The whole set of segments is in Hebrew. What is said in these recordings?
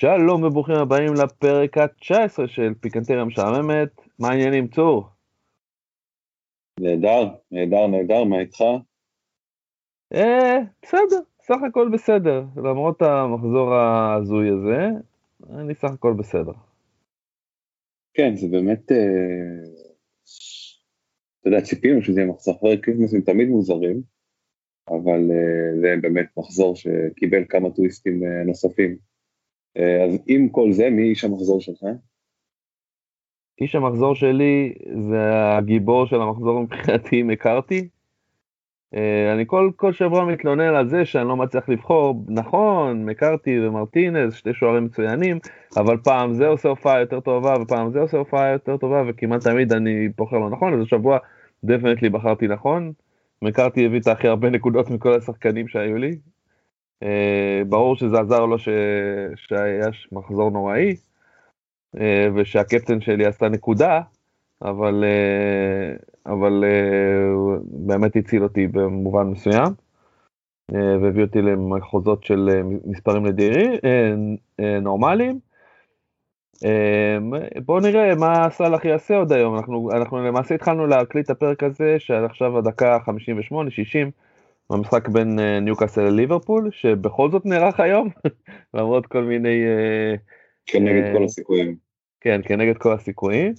שלום וברוכים הבאים לפרק ה-19 של פיקנטריה משעממת, מה העניינים צור? נהדר, נהדר, נהדר, מה איתך? אה, בסדר, סך הכל בסדר, למרות המחזור ההזוי הזה, אני סך הכל בסדר. כן, זה באמת, אה, אתה יודע, ציפינו שזה יהיה מחזור אחרי קריסמסים תמיד מוזרים, אבל אה, זה באמת מחזור שקיבל כמה טוויסטים אה, נוספים. אה, אז עם כל זה, מי איש המחזור שלך? איש המחזור שלי זה הגיבור של המחזור מבחינתי, מקארתי. אה, אני כל, כל שבוע מתלונן על זה שאני לא מצליח לבחור, נכון, מקארתי ומרטינז, שתי שוערים מצוינים, אבל פעם זה עושה הופעה יותר טובה ופעם זה עושה הופעה יותר טובה וכמעט תמיד אני בוחר לא נכון, אז השבוע דפנטלי בחרתי נכון. מקארתי הביא את הכי הרבה נקודות מכל השחקנים שהיו לי, ברור שזה עזר לו ש... שהיה מחזור נוראי, uh, ושהקפטן שלי עשתה נקודה, אבל, uh, אבל באמת הציל אותי במובן מסוים, והביא אותי למחוזות של מספרים נדירים, נורמליים. בואו נראה מה סאלח יעשה עוד היום, אנחנו, אנחנו למעשה התחלנו להקליט את הפרק הזה, שעכשיו הדקה 58-60, במשחק בין אה, ניוקאסל לליברפול, שבכל זאת נערך היום, למרות כל מיני... אה, כנגד uh, כל הסיכויים. כן, כנגד כל הסיכויים.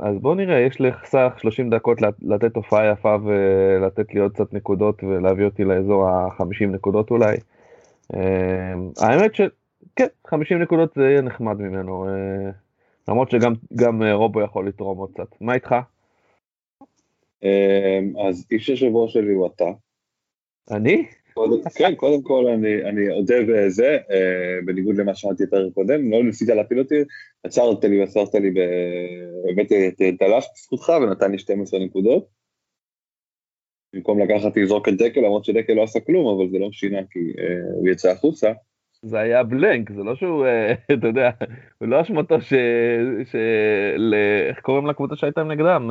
אז בוא נראה, יש לך סך 30 דקות לתת הופעה יפה ולתת לי עוד קצת נקודות ולהביא אותי לאזור ה-50 נקודות אולי. האמת שכן, 50 נקודות זה יהיה נחמד ממנו, למרות שגם רובו יכול לתרום עוד קצת. מה איתך? אמ, אז איש השבוע שלי הוא אתה. אני? כן, קודם כל אני, אני אודה בזה, אה, בניגוד למה שאמרתי יותר קודם, לא ניסית להפיל אותי, עצרת לי ועצרת לי, הבאתי את דלש בזכותך ונתן לי 12 נקודות. במקום לקחת לזרוק את דקל, למרות שדקל לא עשה כלום, אבל זה לא שינה כי אה, הוא יצא החוצה. זה היה בלנק, זה לא שהוא, אה, אתה יודע, הוא לא אשמתו ש... של... איך קוראים לקבוצה שהייתה נגדם?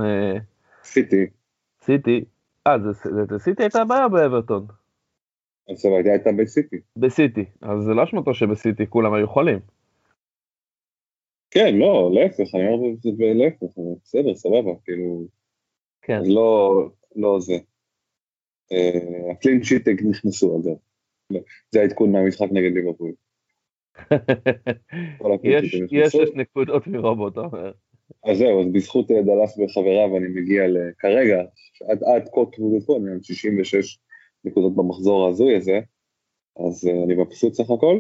סיטי. סיטי, אה, זה סיטי הייתה בעיה באברטון. אז סבבה, הייתה בסיטי. בסיטי, אז זה לא אשמתו שבסיטי כולם היו חולים. כן, לא, להפך, אני אומר את זה להפך, בסדר, סבבה, כאילו... כן. אז לא, לא זה. אה, הקלין שיטק נכנסו אגב. זה העדכון מהמשחק נגד ליברפול. יש שש נקודות מרובוט, אתה אומר. אז זהו, אז בזכות אה, דלס וחבריו אני מגיע כרגע, עד, עד כה טבודפון, 66 נקודות במחזור ההזוי הזה, אז uh, אני מבסוט סך הכל.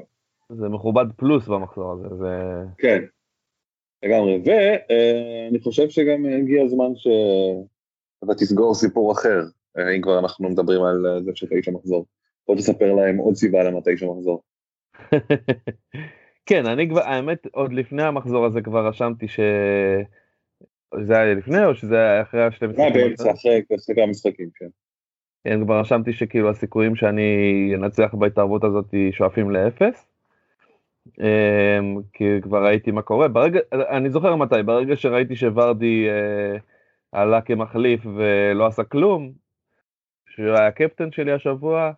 זה מכובד פלוס במחזור הזה, זה... כן, לגמרי, ואני uh, חושב שגם הגיע הזמן שאתה תסגור סיפור אחר, אם כבר אנחנו מדברים על זה שאתה איש המחזור. בוא תספר להם עוד סיבה למה אתה איש המחזור. כן, אני כבר, האמת, עוד לפני המחזור הזה כבר רשמתי ש... זה היה לפני או שזה היה אחרי השתי משחקים? באמצע, אחרי המשחקים, כן. כן, כבר רשמתי שכאילו הסיכויים שאני אנצח בהתערבות הזאת שואפים לאפס. אמ, כי כבר ראיתי מה קורה. ברגע, אני זוכר מתי, ברגע שראיתי שוורדי אה, עלה כמחליף ולא עשה כלום, שהוא היה הקפטן שלי השבוע,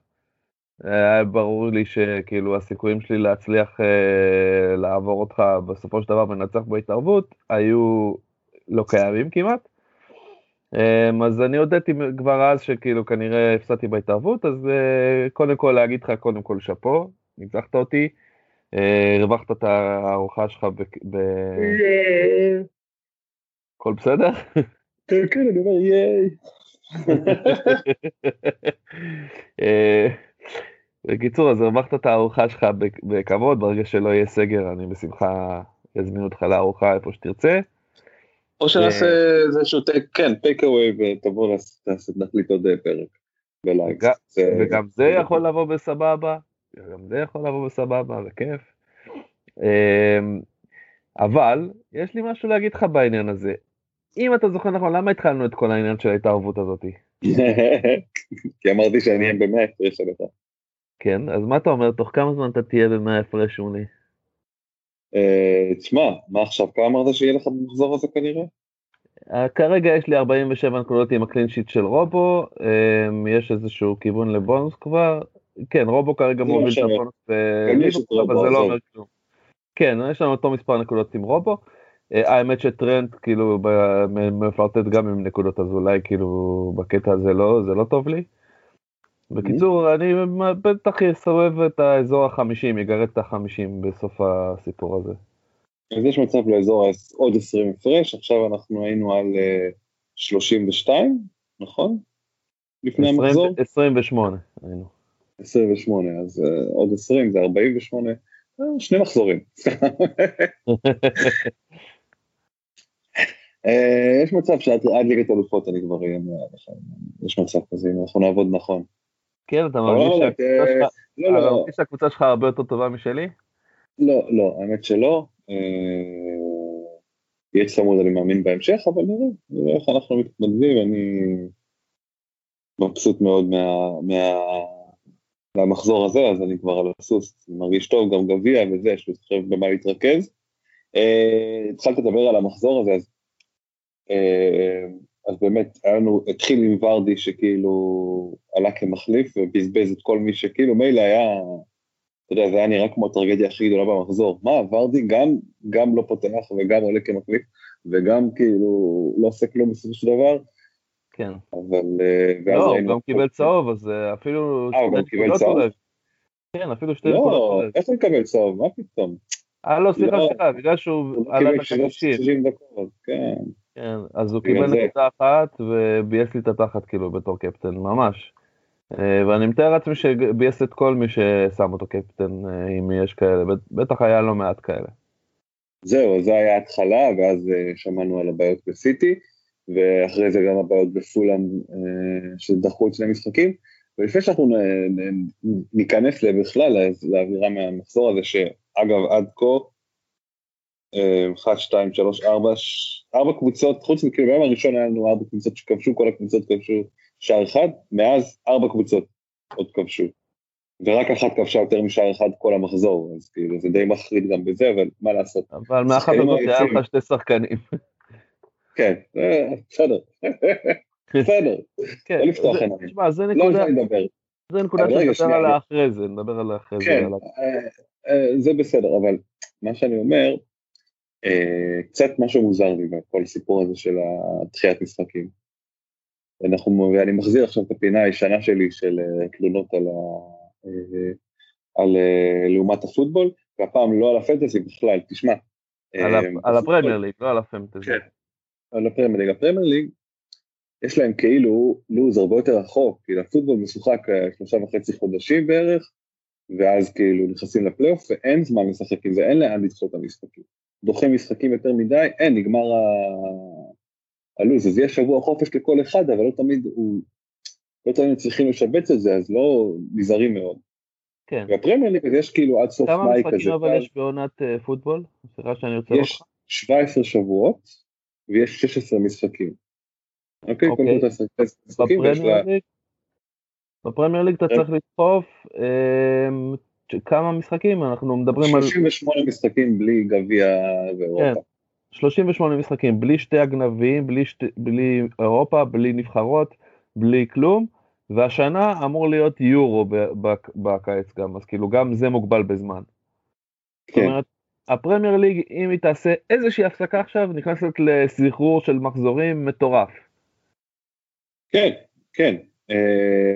היה ברור לי שכאילו הסיכויים שלי להצליח אה, לעבור אותך בסופו של דבר ולנצח בהתערבות היו לא קיימים כמעט. אה, אז אני הודיתי כבר אז שכאילו כנראה הפסדתי בהתערבות, אז אה, קודם כל להגיד לך קודם כל שאפו, ניצחת אותי, אה, הרווחת את הארוחה שלך ב... ב... הכל בסדר? כן, כן, אני אומר ייי. אה, בקיצור, אז הרווחת את הארוחה שלך בכבוד, ברגע שלא יהיה סגר, אני בשמחה אזמין אותך לארוחה איפה שתרצה. או שנעשה איזשהו, כן, טייק אווי ותבוא נחליט עוד פרק. וגם זה יכול לבוא בסבבה, גם זה יכול לבוא בסבבה, בכיף. אמ, אבל, יש לי משהו להגיד לך בעניין הזה. אם אתה זוכר נכון, למה התחלנו את כל העניין של ההתערבות הזאת? כי אמרתי שאני אהיה במאה הפרש עליך. כן, אז מה אתה אומר, תוך כמה זמן אתה תהיה במאה הפרש שוני? אה, תשמע, מה עכשיו, כמה אמרת שיהיה לך במחזור הזה כנראה? אה, כרגע יש לי 47 נקודות עם הקלין שיט של רובו, אמ, יש איזשהו כיוון לבונוס כבר, כן, רובו כרגע מוביל את הבונוס בליברפול, אבל זה לא אומר כלום. כן, יש לנו אותו מספר נקודות עם רובו. אה, האמת שטרנד כאילו מפרטט גם עם נקודות אז אולי כאילו בקטע הזה לא זה לא טוב לי. בקיצור אני בטח אסובב את האזור החמישים יגרד את החמישים בסוף הסיפור הזה. אז יש מצב לאזור עוד 20 הפרש עכשיו אנחנו היינו על 32 אה, נכון? לפני 20, המחזור? 28 היינו. 28 אז uh, עוד 20 זה 48 שני מחזורים. אה, יש מצב שעד ליגת אלופות אני כבר אהיה יש מצב כזה, אם אנחנו נעבוד נכון. כן, אתה מרגיש לא, לא. שהקבוצה שלך הרבה יותר טובה משלי? לא, לא, האמת שלא. אה, יהיה צמוד, אני מאמין בהמשך, אבל נראה, נראה איך אנחנו מתמודדים, אני מבסוט מאוד מהמחזור הזה, אז אני כבר על הסוס, מרגיש טוב, גם גביע וזה, יש לי עכשיו במה להתרכז. אה, התחלת לדבר על המחזור הזה, אז אה, אז באמת, היה לנו, התחיל עם ורדי שכאילו עלה כמחליף ובזבז את כל מי שכאילו מילא היה, אתה יודע, זה היה נראה כמו הטרגדיה הכי גדולה במחזור. מה, ורדי גם, גם לא פותח וגם עולה כמחליף וגם כאילו לא עושה כלום בסופו של דבר. כן. אבל... אה, לא, הוא גם קיבל צהוב, אז אה, אפילו... אה, הוא גם קיבל צהוב? כן, אפילו שתי נקודות. לא, איך הוא יקבל צהוב? מה פתאום? אה, לא, סליחה, לא. סליחה, בגלל שהוא עלה ה-60 דקות, כן. כן, אז הוא קיבל נקודה אחת וביאס לי את התחת כאילו בתור קפטן, ממש. אה, ואני מתאר לעצמי שביאס את כל מי ששם אותו קפטן, אה, אם יש כאלה, בטח היה לא מעט כאלה. זהו, זו היה ההתחלה, ואז אה, שמענו על הבעיות בסיטי, ואחרי זה גם הבעיות בפולאם שדחו את שני משחקים. ולפני שאנחנו ניכנס בכלל לאווירה מהמחזור הזה, שאגב עד כה אחת, שתיים, שלוש, ארבע, ארבע קבוצות, חוץ מכאילו ביום הראשון היה לנו ארבע קבוצות שכבשו, כל הקבוצות כבשו שער אחד, מאז ארבע קבוצות עוד כבשו. ורק אחת כבשה יותר משער אחד כל המחזור, אז כאילו זה די מחריד גם בזה, אבל מה לעשות. אבל מאחת הזאת היה לך שתי שחקנים. כן, אה, בסדר. בסדר, כן, לא לפתוח עיניים. תשמע, זה לא נקודה, זה נקודה שנדבר עליה אחרי זה, נדבר עליה אחרי זה. כן, אה, זה בסדר, אבל מה שאני אומר, אה, קצת משהו מוזר לי בכל הסיפור הזה של התחיית משחקים. אנחנו, ואני מחזיר עכשיו את הפינה הישנה שלי של אה, תלונות על, ה, אה, על לעומת הפוטבול, והפעם לא על ה fantasy בכלל, תשמע. על הפרמייר ליג, לא על ה fantasy. כן, על הפרמייר ליג. הפרמייר ליג, יש להם כאילו לו"ז הרבה יותר רחוק, כי הפוטבול משוחק שלושה וחצי חודשים בערך, ואז כאילו נכנסים לפלייאוף ואין זמן לשחק עם זה, אין לאן לדחות את המשחקים. דוחים משחקים יותר מדי, אין, נגמר הלו"ז, אז יש שבוע חופש לכל אחד, אבל לא תמיד הוא, לא תמיד צריכים לשבץ את זה, אז לא נזהרים מאוד. כן. והפרמייר ליג יש כאילו עד סוף מאי כזה. כמה משחקים אבל יש בעונת uh, פוטבול? סליחה שאני רוצה יש 17 שבועות ויש 16 משחקים. אוקיי? אוקיי. בפרמייר ליג אתה צריך לדחוף כמה משחקים, אנחנו מדברים על... 38 משחקים בלי גביע ואירופה. כן, 38 משחקים, בלי שתי הגנבים, בלי, שתי, בלי אירופה, בלי נבחרות, בלי כלום, והשנה אמור להיות יורו בקיץ גם, אז כאילו גם זה מוגבל בזמן. כן. זאת אומרת, הפרמייר ליג, אם היא תעשה איזושהי הפסקה עכשיו, נכנסת לסחרור של מחזורים מטורף. כן, כן, אה,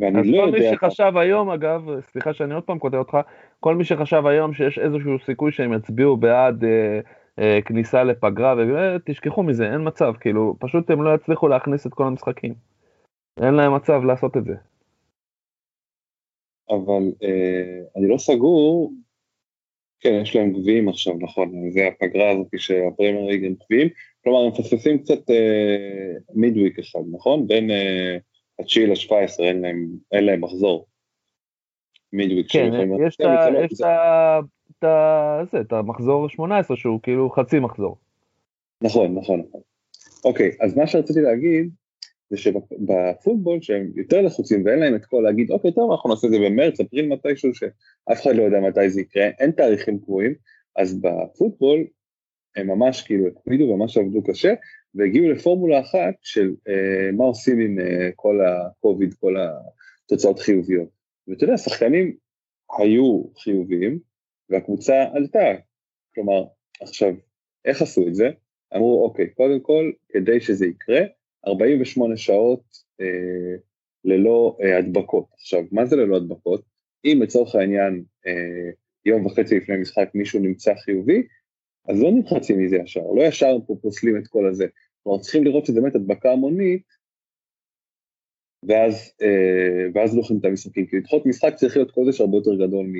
ואני לא יודע... אז כל מי שחשב היום, אגב, סליחה שאני עוד פעם כותב אותך, כל מי שחשב היום שיש איזשהו סיכוי שהם יצביעו בעד אה, אה, כניסה לפגרה, ותשכחו מזה, אין מצב, כאילו, פשוט הם לא יצליחו להכניס את כל המשחקים. אין להם מצב לעשות את זה. אבל אה, אני לא סגור, כן, יש להם גביעים עכשיו, נכון, זה הפגרה הזאת שהפרמייר ליג הם גביעים, כלומר הם מפספסים קצת אה, מידוויק אחד, נכון? בין אה, התשיעי לשבע עשרה אין להם, אין להם מחזור. מידוויק כן, יש את המחזור 18 שהוא כאילו חצי מחזור. נכון, נכון, נכון. אוקיי, אז מה שרציתי להגיד, זה שבפוטבול שהם יותר לחוצים ואין להם את כל להגיד, אוקיי, טוב, אנחנו נעשה את זה במרץ, אפריל מתישהו, שאף אחד לא יודע מתי זה יקרה, אין תאריכים קבועים, אז בפוטבול הם ממש כאילו הקפידו וממש עבדו קשה, והגיעו לפורמולה אחת של אה, מה עושים עם אה, כל הקוביד, כל התוצאות חיוביות. ואתה יודע, שחקנים היו חיוביים, והקבוצה עלתה. כלומר, עכשיו, איך עשו את זה? אמרו, אוקיי, קודם כל, כדי שזה יקרה, 48 שעות אה, ללא אה, הדבקות. עכשיו, מה זה ללא הדבקות? אם לצורך העניין אה, יום וחצי לפני משחק מישהו נמצא חיובי, אז לא נלחצים מזה ישר, לא ישר פה פוסלים את כל הזה. כלומר, צריכים לראות שזה באמת הדבקה המונית, ואז, אה, ואז לוקחים את המשחקים. כי לדחות משחק צריך להיות קודש הרבה יותר גדול מ...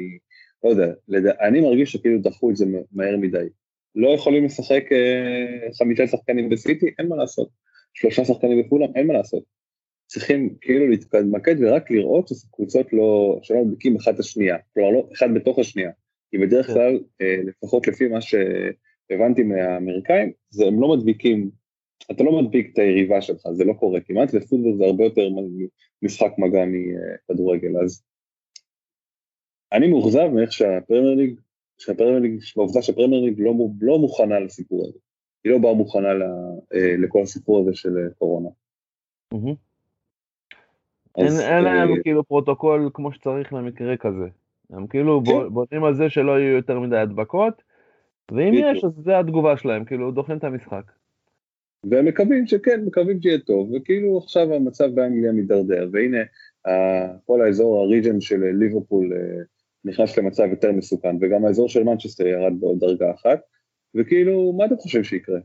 לא יודע, לד... אני מרגיש שכאילו דחו את זה מהר מדי. לא יכולים לשחק אה, חמישה שחקנים בסיטי, אין מה לעשות. שלושה שחקנים בכולם, אין מה לעשות. צריכים כאילו להתמקד ורק לראות שקבוצות לא, שלא מדביקים אחת את השנייה, כלומר לא אחד בתוך השנייה, כי בדרך כן. כלל, אה, לפחות לפי מה שהבנתי מהאמריקאים, זה הם לא מדביקים, אתה לא מדביק את היריבה שלך, זה לא קורה כמעט, ופוטבול זה הרבה יותר משחק מגע מכדורגל, אז אני מאוכזב מאיך שהפרמייר ליג, שהפרמייר ליג, בעובדה שהפרמייר ליג לא, לא מוכנה לסיפור הזה. היא לא באה מוכנה אה, לכל הסיפור הזה של אה, קורונה. אין להם אה, כאילו פרוטוקול כמו שצריך למקרה כזה. הם כאילו כן. בונים על זה שלא יהיו יותר מדי הדבקות, ואם יש אז זה התגובה שלהם, כאילו דוחים את המשחק. והם מקווים שכן, מקווים שיהיה טוב, וכאילו עכשיו המצב באנגליה מידרדר, והנה כל האזור ה region של ליברפול נכנס למצב יותר מסוכן, וגם האזור של מנצ'סטר ירד בעוד דרגה אחת, וכאילו, מה אתה חושב שיקרה?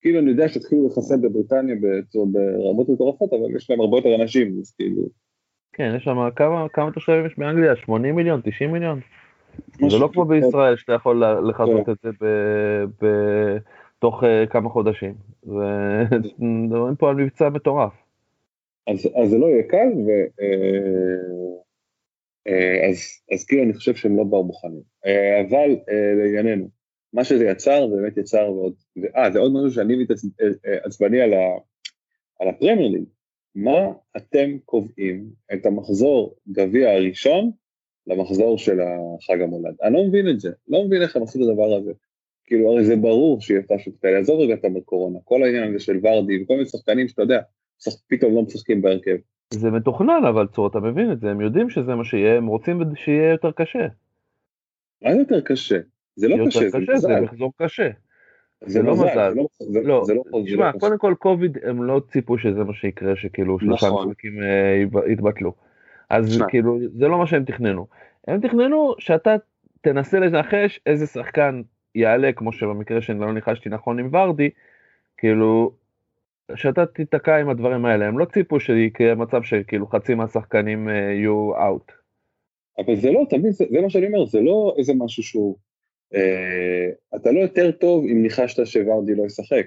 כאילו, אני יודע שהתחילו לחסן בבריטניה ברמות מטורפות, אבל יש להם הרבה יותר אנשים, אז כאילו... כן, יש שם כמה, כמה תושבים יש באנגליה? 80 מיליון? 90 מיליון? זה לא כמו בישראל שאתה יכול לחזות כן. את זה בתוך אה, כמה חודשים. ומדברים פה על מבצע מטורף. אז, אז זה לא יהיה קל, ו, אה, אה, אז, אז כאילו אני חושב שהם לא באו מוכנים. אבל לענייננו, מה שזה יצר, באמת יצר עוד, אה, זה עוד משהו שאני עצבני על, ה, על הפרמייר ליג. מה אתם קובעים את המחזור גביע הראשון למחזור של החג המולד? אני לא מבין את זה, לא מבין איך הם עשו את הדבר הזה. כאילו, הרי זה ברור שיהיה פשוט כאלה, עזוב רגע את הקורונה, כל העניין הזה של ורדי וכל מיני שחקנים שאתה יודע, פתאום לא משחקים בהרכב. זה מתוכנן אבל צור, אתה מבין את זה, הם יודעים שזה מה שיהיה, הם רוצים שיהיה יותר קשה. מה יותר קשה? זה לא קשה, מזל. זה מחזור קשה. זה לא מזל. לא, תשמע, לא, לא קודם כל קוביד הם לא ציפו שזה מה שיקרה, שכאילו שלושה נכון. משחקים אה, יתבטלו. אז כאילו, זה לא מה שהם תכננו. הם תכננו שאתה תנסה לנחש איזה שחקן יעלה, כמו שבמקרה שאני לא ניחשתי נכון עם ורדי, כאילו, שאתה תיתקע עם הדברים האלה. הם לא ציפו שיקרה מצב שכאילו חצי מהשחקנים אה, יהיו out. אבל זה לא, תמיד, זה מה שאני אומר, זה לא איזה משהו שהוא... אה, אתה לא יותר טוב אם ניחשת שוורדי לא ישחק.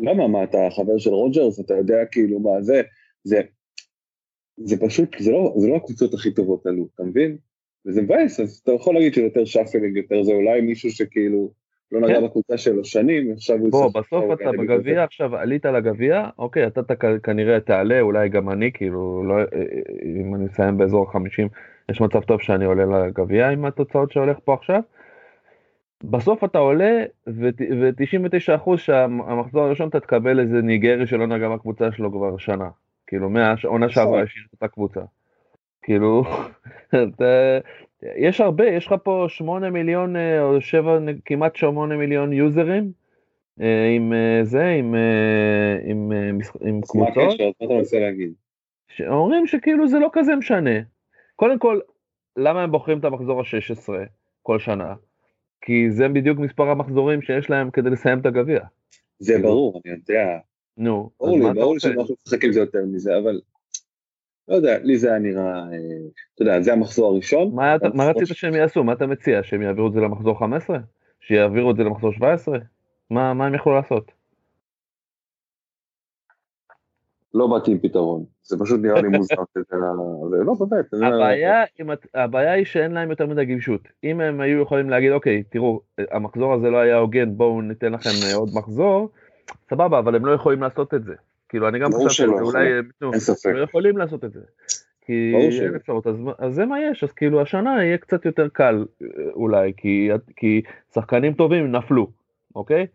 למה? מה, אתה חבר של רוג'רס, אתה יודע כאילו מה זה, זה, זה פשוט, זה לא, זה לא הקבוצות הכי טובות עלו, אתה מבין? וזה מבאס, אז אתה יכול להגיד שזה יותר shuffling, יותר זה אולי מישהו שכאילו לא נגע בקבוצה שלו שנים, עכשיו הוא... בוא, בסוף אתה בגביע, עכשיו עלית לגביע, אוקיי, אתה כנראה תעלה, אולי גם אני, כאילו, לא, אם אני אסיים באזור ה-50, יש מצב טוב שאני עולה לגביע עם התוצאות שהולך פה עכשיו. בסוף אתה עולה, ו-99% שהמחזור הראשון אתה תקבל איזה ניגרי שלא נגע בקבוצה שלו כבר שנה. כאילו, מהעונה שעברה יש אותה קבוצה. כאילו, יש הרבה, יש לך פה 8 מיליון אה, או 7, כמעט 8 מיליון יוזרים אה, עם אה, זה, עם, עם, עם קבוצות. מה הקשר? מה אתה רוצה להגיד? אומרים שכאילו זה לא כזה משנה. קודם כל, למה הם בוחרים את המחזור ה-16 כל שנה? כי זה בדיוק מספר המחזורים שיש להם כדי לסיים את הגביע. זה כאילו. ברור, אני יודע. נו, ברור לי, ברור לי שאני לא עם זה יותר מזה, אבל לא יודע, לי זה היה נראה, אה, אתה יודע, זה המחזור הראשון. מה, מה רצית שהם יעשו? מה אתה מציע? שהם יעבירו את זה למחזור 15? שיעבירו את זה למחזור 17? מה, מה הם יכולו לעשות? לא באתי עם פתרון, זה פשוט נראה לי מוזר, לא באמת. הבעיה, הבעיה היא שאין להם יותר מדי גמישות. אם הם היו יכולים להגיד, אוקיי, תראו, המחזור הזה לא היה הוגן, בואו ניתן לכם אה, עוד מחזור, סבבה, אבל הם לא יכולים לעשות את זה. כאילו, אני גם חושב שאולי הם לא יכולים לעשות את זה. כי אין אפשרות, אז, אז זה מה יש, אז כאילו השנה יהיה קצת יותר קל אה, אולי, כי, כי שחקנים טובים נפלו, אוקיי?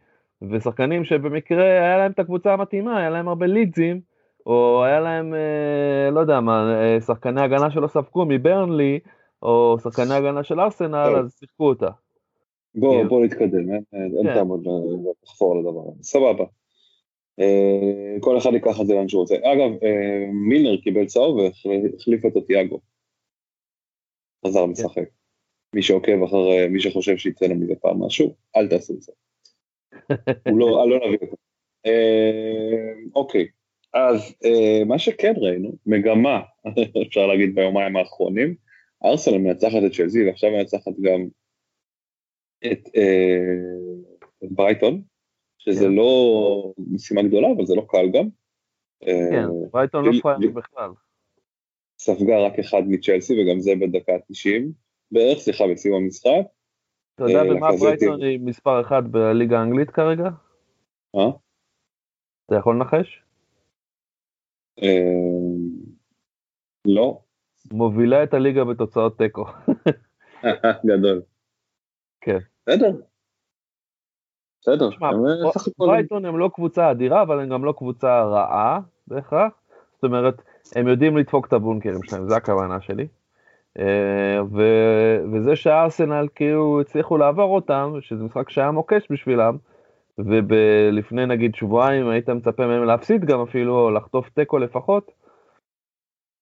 ושחקנים שבמקרה היה להם את הקבוצה המתאימה, היה להם הרבה לידזים, או היה להם, אה, לא יודע מה, אה, שחקני הגנה שלא ספגו מברנלי, או שחקני הגנה של ארסנל, אז שיחקו אותה. בוא, כאילו. בוא נתקדם, אין, כן. טעם עוד לחפור על הדבר הזה, סבבה. אה, כל אחד ייקח את זה לאן שהוא רוצה. אגב, אה, מילנר קיבל צהוב והחליף אותו תיאגו. חזר משחק. כן. מי שעוקב אחר, מי שחושב שיצא לו מזה פעם משהו, אל תעשו את זה. הוא לא, לא נביא אותו. אה, אוקיי, אז מה שכן ראינו, מגמה, אפשר להגיד ביומיים האחרונים, ארסנל מנצחת את צ'לזי ועכשיו מנצחת גם את, את ברייטון, שזה כן. לא משימה גדולה, אבל זה לא קל גם. כן, אה, ברייטון לא פראייר בכלל. ספגה רק אחד מצ'לסי, וגם זה בדקה 90 בערך, סליחה, בסיום המשחק. אתה יודע אה, במה ברייטון היא מספר 1 בליגה האנגלית כרגע? אה? אתה יכול לנחש? אה, לא. מובילה את הליגה בתוצאות תיקו. גדול. כן. בסדר, בסדר. ברייטון הם לא קבוצה אדירה, אבל הם גם לא קבוצה רעה בהכרח. זאת אומרת, הם יודעים לדפוק את הבונקרים שלהם, זה הכוונה שלי. אה, וזה שהארסנל כאילו הצליחו לעבור אותם, שזה משחק שהיה מוקש בשבילם, ולפני נגיד שבועיים היית מצפה מהם להפסיד גם אפילו, או לחטוף תיקו לפחות,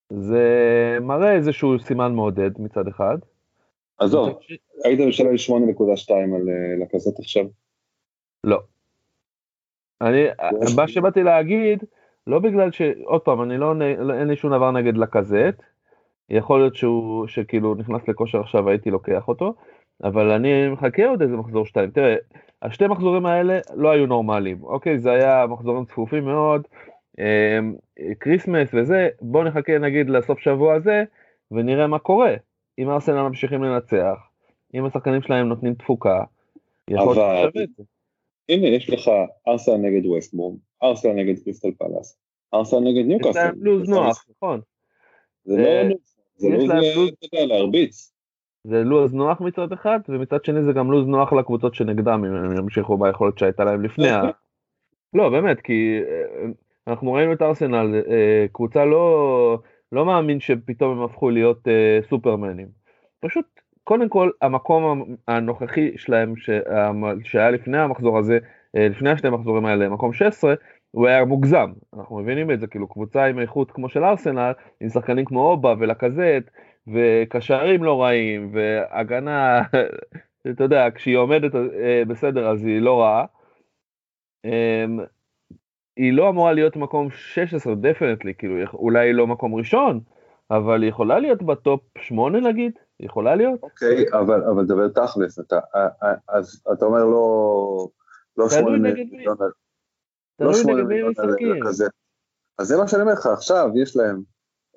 זה מראה איזשהו סימן מעודד מצד אחד. עזוב, היית משלם 8.2 על אה, לקזת עכשיו. לא. אני, מה שבאתי להגיד, לא בגלל ש... עוד פעם, אני לא, אין לי שום דבר נגד לקזט, יכול להיות שהוא, שכאילו נכנס לכושר עכשיו הייתי לוקח אותו, אבל אני מחכה עוד איזה מחזור שתיים. תראה, השתי מחזורים האלה לא היו נורמליים, אוקיי? זה היה מחזורים צפופים מאוד, אמ, כריסמס וזה, בואו נחכה נגיד לסוף שבוע הזה, ונראה מה קורה. אם ארסנל ממשיכים לנצח, אם השחקנים שלהם נותנים תפוקה, יכול להיות שזה הנה יש לך ארסנל נגד ווסטבורם, ארסנל נגד קריסטל פלאס, ארסנל נגד ניוקאסל. יש להם לוז נוח, נכון. זה לא אה, לוז, זה לוז, אתה יודע, להרביץ. זה לוז נוח מצד אחד, ומצד שני זה גם לוז נוח לקבוצות שנגדם, אם הם ימשיכו ביכולת שהייתה להם לפני ה... לא, באמת, כי אה, אנחנו ראינו את ארסנל, אה, קבוצה לא, לא מאמין שפתאום הם הפכו להיות סופרמנים. פשוט קודם כל המקום הנוכחי שלהם שהיה לפני המחזור הזה, אה, לפני השני המחזורים האלה, מקום 16, הוא היה מוגזם, אנחנו מבינים את זה, כאילו קבוצה עם איכות כמו של ארסנל, עם שחקנים כמו אובה ולקזט, וקשרים לא רעים, והגנה, אתה יודע, כשהיא עומדת אה, בסדר אז היא לא רעה. אמ, היא לא אמורה להיות מקום 16 definitely, כאילו אולי לא מקום ראשון, אבל היא יכולה להיות ב top 8 נגיד, יכולה להיות. אוקיי, אוקיי, אבל, אבל דבר תכלס, אתה, אז אתה אומר לא, לא שמונה מיליון, לא שמונה מיליון כזה. אז זה מה שאני אומר לך, עכשיו יש להם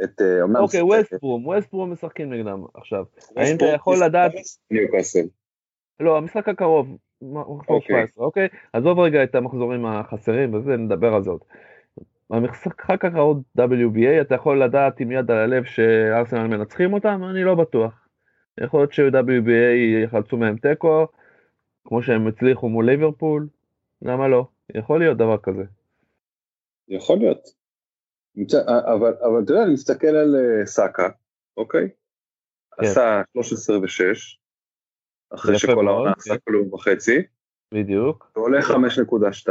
את, אה, אומנם... אוקיי, ווסטברום, ווסטברום משחקים נגדם עכשיו. האם אתה יכול לדעת... ניוקאסל. לא, המשחק הקרוב, מחזור 17, אוקיי? עזוב רגע את המחזורים החסרים וזה, נדבר על זה עוד. במשחק הקרוב WBA אתה יכול לדעת עם יד על הלב שארסנל מנצחים אותם? אני לא בטוח. יכול להיות ש-WBA יחלצו מהם תיקו, כמו שהם הצליחו מול ליברפול, למה לא? יכול להיות דבר כזה. יכול להיות. אבל, אבל אתה יודע, אני מסתכל על uh, סאקה, אוקיי? כן. עשה 13 ו-6, אחרי שכל העונה עשה כלום וחצי. בדיוק. ועולה 5.2.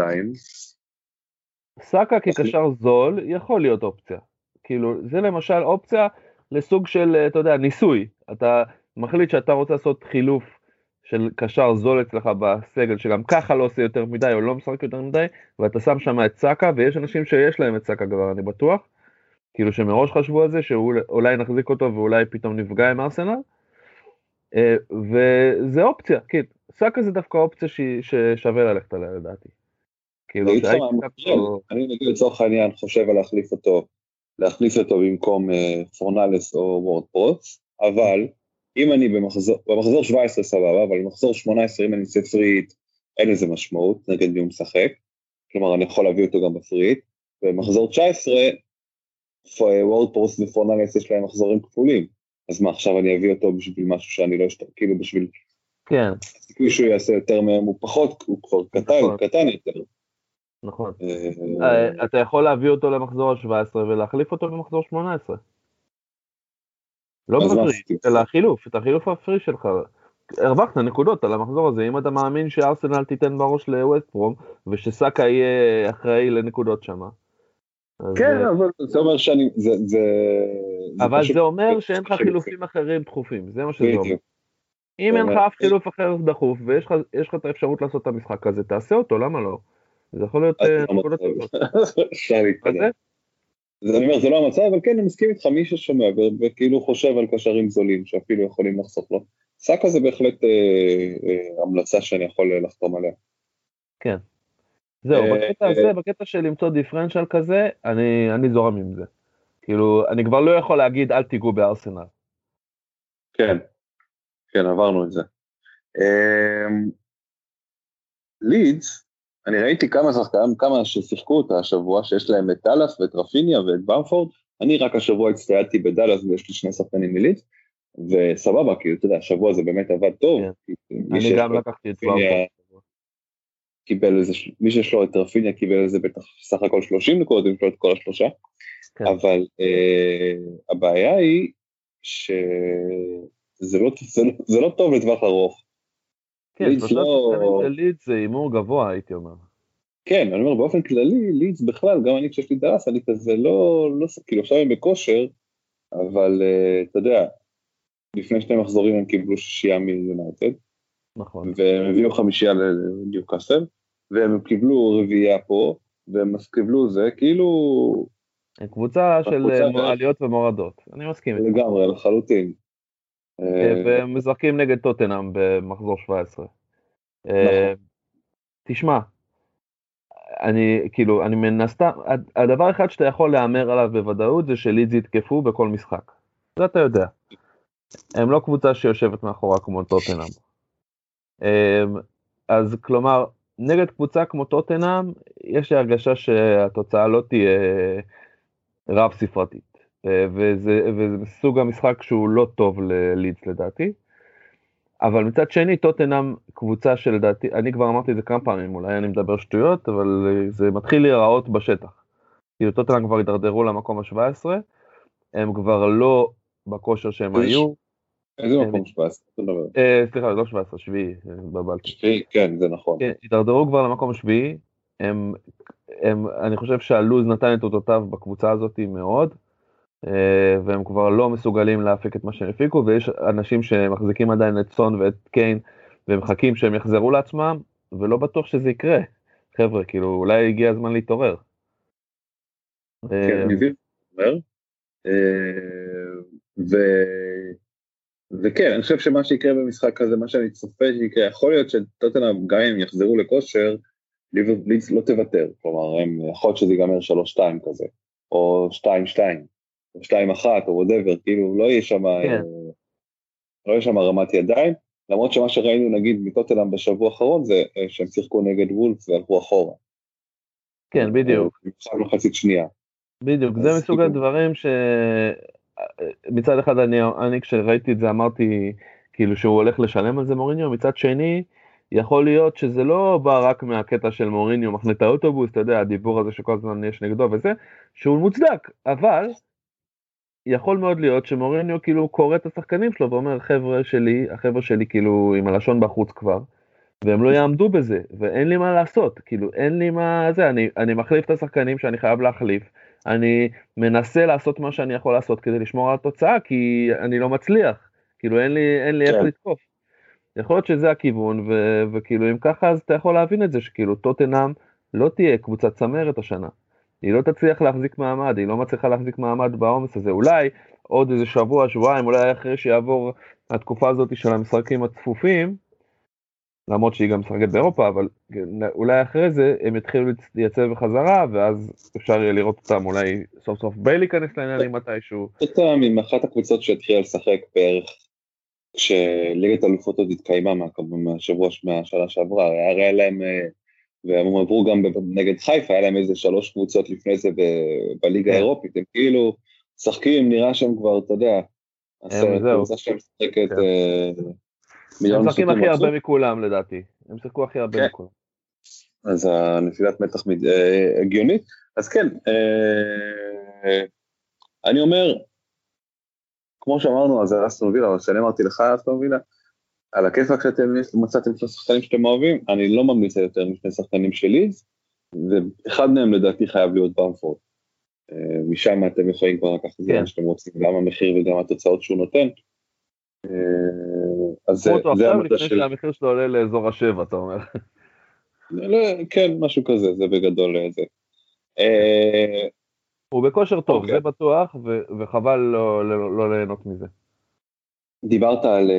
סאקה כקשר זול יכול להיות אופציה. כאילו, זה למשל אופציה לסוג של, אה, אתה יודע, ניסוי. אתה מחליט שאתה רוצה לעשות חילוף של קשר זול אצלך בסגל, שגם ככה לא עושה יותר מדי או לא משחק יותר מדי, ואתה שם שם את סאקה, ויש אנשים שיש להם את סאקה כבר, אני בטוח. כאילו שמראש חשבו על זה, שאולי נחזיק אותו ואולי פתאום נפגע עם ארסנל. אה, וזה אופציה, כן, סאקה זה דווקא אופציה ששווה ללכת עליה לדעתי. כאילו, אני נגיד לצורך העניין חושב על להחליף אותו, להחליף אותו במקום אה, פורנלס או וורדפרוס, אבל אם אני במחזור, במחזור 17 סבבה, אבל במחזור 18 אם אני פריט, אין לזה משמעות, נגד מי הוא משחק, כלומר אני יכול להביא אותו גם בפריט, ובמחזור 19, וורדפרוס ופורנלס יש להם מחזורים כפולים, אז מה עכשיו אני אביא אותו בשביל משהו שאני לא אשתר, כאילו בשביל... כן. הסיכוי שהוא יעשה יותר מהם הוא פחות, הוא כבר קטן, נכון. קטן יותר. נכון. אה, אה, אתה יכול להביא אותו למחזור ה-17 ולהחליף אותו במחזור 18. לא בפריט, אלא החילוף, את החילוף הפרי שלך. הרווחת נקודות על המחזור הזה, אם אתה מאמין שארסנל תיתן בראש לווסטפרום, ושסאקה יהיה אחראי לנקודות שם. כן, אה, אבל זה אומר שאני, זה, זה... אבל זה אומר שאין לך חילופים אחרים דחופים, זה מה שזה אומר. אם אין לך אף חילוף אחר דחוף, ויש לך את האפשרות לעשות את המשחק הזה, תעשה אותו, למה לא? זה יכול להיות לא נקודות טובות. אז אני אומר, זה לא המצב, אבל כן, אני מסכים איתך, מי ששומע וכאילו חושב על קשרים זולים שאפילו יכולים לחסוך לו, סאקה זה בהחלט אה, אה, המלצה שאני יכול לחתום עליה. כן. זהו, אה, בקטע הזה, אה, בקטע של למצוא דיפרנציאל כזה, אני, אני זורם עם זה. כאילו, אני כבר לא יכול להגיד אל תיגעו בארסנל. כן, כן, עברנו את זה. לידס, אני ראיתי כמה שחקנים, כמה ששיחקו אותה השבוע, שיש להם את דאלאס ואת רפיניה ואת במפורד, אני רק השבוע הצטיידתי בדאלאס ויש לי שני שחקנים מליץ, וסבבה, כאילו, אתה יודע, השבוע זה באמת עבד טוב. כן. אני גם לקחתי את במפורד. קיבל איזה, מי שיש לו את רפיניה קיבל איזה בטח סך הכל 30 נקודות, אם יש לו את כל השלושה, כן. אבל אה, הבעיה היא שזה לא, זה לא, זה לא טוב לטווח ארוך. כן, שלושה לא... שחקנים של לידס זה הימור גבוה, הייתי אומר. כן, אני אומר, באופן כללי, לידס בכלל, גם אני כשיש לי דרס, אני כזה לא, לא, כאילו עכשיו הם בכושר, אבל uh, אתה יודע, לפני שני מחזורים הם קיבלו שישייה מיונייטד. נכון. והם הביאו חמישייה לניוקאסל, והם קיבלו רביעייה פה, והם קיבלו זה, כאילו... קבוצה של אה, עליות ומורדות, אני מסכים. לגמרי, לחלוטין. אה, והם משחקים נגד טוטנאם במחזור 17. אה, נכון. תשמע, אני כאילו, אני מן הסתם, הדבר אחד שאתה יכול להמר עליו בוודאות זה שלידס יתקפו בכל משחק. זה אתה יודע. הם לא קבוצה שיושבת מאחורה כמו טוטנאם. אה, אז כלומר, נגד קבוצה כמו טוטנאם, יש לי הרגשה שהתוצאה לא תהיה רב ספרתית. אה, וזה, וזה סוג המשחק שהוא לא טוב ללידס לדעתי. אבל מצד שני טוטנאם קבוצה שלדעתי, אני כבר אמרתי את זה כמה פעמים, אולי אני מדבר שטויות, אבל זה מתחיל להיראות בשטח. כאילו טוטנאם כבר הידרדרו למקום ה-17, הם כבר לא בכושר שהם היו. איזה מקום 17? אה, סליחה, לא 17, שביעי, בבלתי. שביעי, כן, זה נכון. כן, הידרדרו כבר למקום שביעי, אני חושב שהלוז נתן את אותותיו בקבוצה הזאת מאוד. אה, והם כבר לא מסוגלים להפיק את מה שהם הפיקו ויש אנשים שמחזיקים עדיין את סון ואת קיין ומחכים שהם יחזרו לעצמם ולא בטוח שזה יקרה. חבר'ה כאילו אולי הגיע הזמן להתעורר. כן, אה, מבין, אה, וכן, אני חושב שמה שיקרה במשחק הזה, מה שאני צופה שיקרה, יכול להיות שטוטנאם, גם אם יחזרו לכושר, לידס לא תוותר, כלומר, יכול להיות שזה ייגמר 3-2 כזה, או 2-2, או שתיים אחת או וואטאבר, כאילו לא יהיה שם, כן. לא יהיה שם הרמת ידיים, למרות שמה שראינו נגיד מטוטלם בשבוע האחרון זה אה, שהם שיחקו נגד וולף והלכו אחורה. כן, בדיוק. עכשיו מחצית שנייה. בדיוק, זה מסוג כאילו- הדברים שמצד אחד אני, אני כשראיתי את זה אמרתי כאילו שהוא הולך לשלם על זה מוריניו, מצד שני יכול להיות שזה לא בא רק מהקטע של מוריניו מחנה את האוטובוס, אתה יודע, הדיבור הזה שכל הזמן יש נגדו וזה, שהוא מוצדק, אבל יכול מאוד להיות שמוריניו כאילו קורא את השחקנים שלו ואומר חבר'ה שלי, החבר'ה שלי כאילו עם הלשון בחוץ כבר, והם לא יעמדו בזה, ואין לי מה לעשות, כאילו אין לי מה זה, אני, אני מחליף את השחקנים שאני חייב להחליף, אני מנסה לעשות מה שאני יכול לעשות כדי לשמור על התוצאה, כי אני לא מצליח, כאילו אין לי, אין לי כן. איך לתקוף. יכול להיות שזה הכיוון, ו- וכאילו אם ככה אז אתה יכול להבין את זה, שכאילו טוטנאם לא תהיה קבוצת צמרת השנה. היא לא תצליח להחזיק מעמד, היא לא מצליחה להחזיק מעמד בעומס הזה. אולי עוד איזה שבוע, שבועיים, אולי אחרי שיעבור התקופה הזאת של המשחקים הצפופים, למרות שהיא גם משחקת באירופה, אבל אולי אחרי זה הם יתחילו לייצב בחזרה, ואז אפשר יהיה לראות אותם אולי סוף סוף ביי להיכנס לעניינים מתישהו. טוטנאם עם אחת הקבוצות שהתחילה לשחק בערך כשליגת אלופות עוד התקיימה מהשבוע, מהשנה שעברה, הרי היה להם, אה, והם עברו גם נגד חיפה, היה להם איזה שלוש קבוצות לפני זה בליגה כן. האירופית, הם כאילו משחקים, נראה שהם כבר, אתה יודע, הקבוצה שהם משחקת כן. אה, מיליון הם משחקים הכי הרבה מכולם לדעתי, הם שיחקו הכי הרבה כן. מכולם. אז הנפילת מתח אה, הגיונית, אז כן, אני אומר, כמו שאמרנו, אז אסטון וילה, או שאני אמרתי לך אסטון וילה, על הכיפאק שאתם מצאתם שני שחקנים שאתם אוהבים, אני לא ממליץ יותר משני שחקנים שלי, ואחד מהם לדעתי חייב להיות במפורד. אה, משם אתם יכולים כבר לקחת את זה מה שאתם רוצים, גם המחיר וגם התוצאות שהוא נותן. אה, אז זה המטה של... לפני שהמחיר שלו עולה לאזור השבע, אתה אומר. לא, כן, משהו כזה, זה בגדול אה, זה. הוא בכושר טוב. אוקיי. זה בטוח, וחבל לא, לא, לא ליהנות מזה. דיברת על,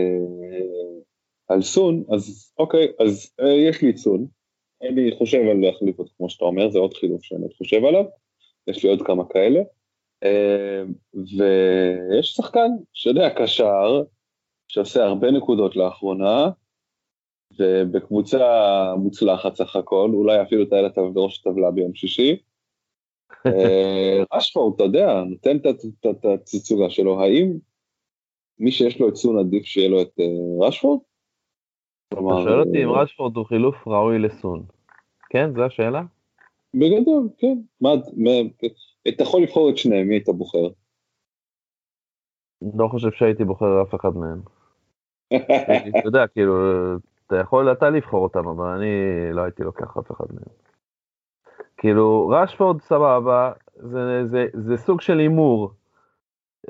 על סון, אז אוקיי, אז אה, יש לי את סון, אני חושב על להחליף אותו כמו שאתה אומר, זה עוד חילוף שאני חושב עליו, יש לי עוד כמה כאלה, אה, ויש שחקן שיודע, קשר, שעושה הרבה נקודות לאחרונה, ובקבוצה מוצלחת סך הכל, אולי אפילו תעלה בראש הטבלה ביום שישי, רשפורד, אתה יודע, נותן את התצוגה שלו, האם מי שיש לו את סון עדיף שיהיה לו את אה, רשפורד? אתה שואל אותי אם אה, רשפורד הוא חילוף ראוי לסון. כן, זו השאלה? בגדול, כן. מה, אתה יכול לבחור את שניהם, מי היית בוחר? לא חושב שהייתי בוחר אף אחד מהם. אתה יודע, כאילו, אתה יכול אתה לבחור אותם, אבל אני לא הייתי לוקח אף אחד מהם. כאילו רשפורד סבבה, זה, זה, זה סוג של הימור,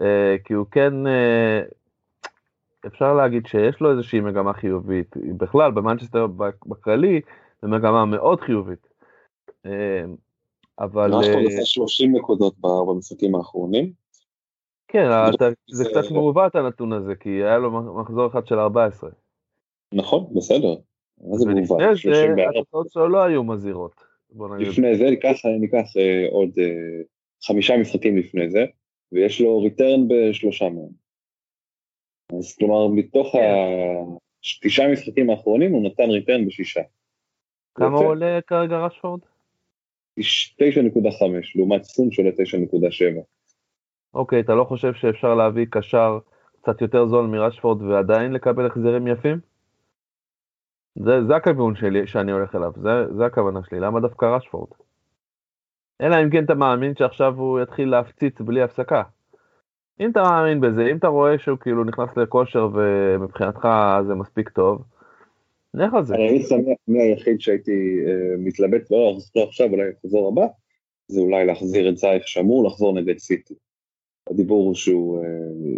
אה, כי הוא כן, אה, אפשר להגיד שיש לו איזושהי מגמה חיובית, בכלל במנצ'סטר בכללי, זה מגמה מאוד חיובית. אה, אבל... רשפורד עשה 30 נקודות במשחקים האחרונים. כן, זה קצת מעוות הנתון הזה, כי היה לו מחזור אחד של 14. נכון, בסדר. ולפני זה התוצאות שלו לא היו מזהירות. לפני זה ניקח, ניקח אה, עוד אה, חמישה משחקים לפני זה, ויש לו ריטרן בשלושה מהם. אז כלומר, מתוך התשעה משחקים האחרונים הוא נתן ריטרן בשישה. כמה הוא עולה כרגע רשפורד? 9.5, לעומת סון שעולה 9.7. אוקיי, אתה לא חושב שאפשר להביא קשר קצת יותר זול מרשפורד ועדיין לקבל החזרים יפים? זה, זה הכיוון שלי שאני הולך אליו, זה, זה הכוונה שלי, למה דווקא רשפורד? אלא אם כן אתה מאמין שעכשיו הוא יתחיל להפציץ בלי הפסקה. אם אתה מאמין בזה, אם אתה רואה שהוא כאילו נכנס לכושר ומבחינתך זה מספיק טוב, נלך על זה. אני לך מי היחיד שהייתי uh, מתלבט, לא לחזור עכשיו, אולי לחזור הבא, זה אולי להחזיר את זייך שמור, לחזור נגד סיטי. הדיבור הוא שהוא אה,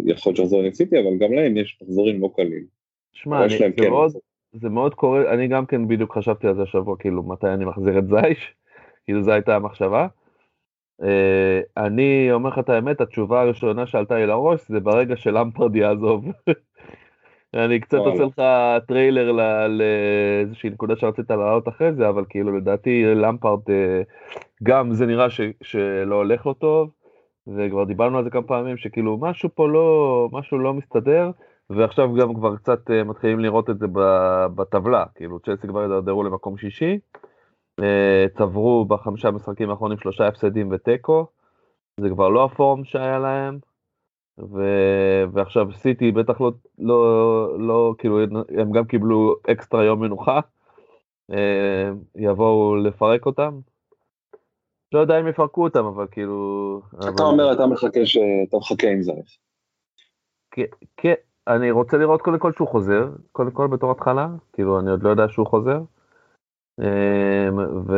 יכול לחזור נגד סיטי, אבל גם להם יש מחזורים לא קלים. שמע, זה, כן מאוד, זה מאוד קורה, אני גם כן בדיוק חשבתי על זה השבוע, כאילו מתי אני מחזיר את זייש, כאילו זו הייתה המחשבה. אה, אני אומר לך את האמת, התשובה הראשונה שעלתה לי לראש זה ברגע שלמפרד יעזוב. אני קצת עושה לך טריילר לאיזושהי נקודה שרצית לעלות אחרי זה, אבל כאילו לדעתי למפרד אה, גם זה נראה ש, שלא הולך לו טוב, וכבר דיברנו על זה כמה פעמים, שכאילו משהו פה לא, משהו לא מסתדר, ועכשיו גם כבר קצת אה, מתחילים לראות את זה בטבלה, כאילו צ'לסי כבר ידרדרו למקום שישי, אה, צברו בחמישה משחקים האחרונים שלושה הפסדים ותיקו, זה כבר לא הפורם שהיה להם, ו... ועכשיו סיטי בטח לא, לא, לא, כאילו הם גם קיבלו אקסטרה יום מנוחה, אה, יבואו לפרק אותם. לא יודע אם יפרקו אותם, אבל כאילו... אתה אבל... אומר, אתה מחכה, ש... אתה מחכה עם זה. כן, אני רוצה לראות קודם כל שהוא חוזר, קודם כל בתור התחלה, כאילו אני עוד לא יודע שהוא חוזר. אמ, ו...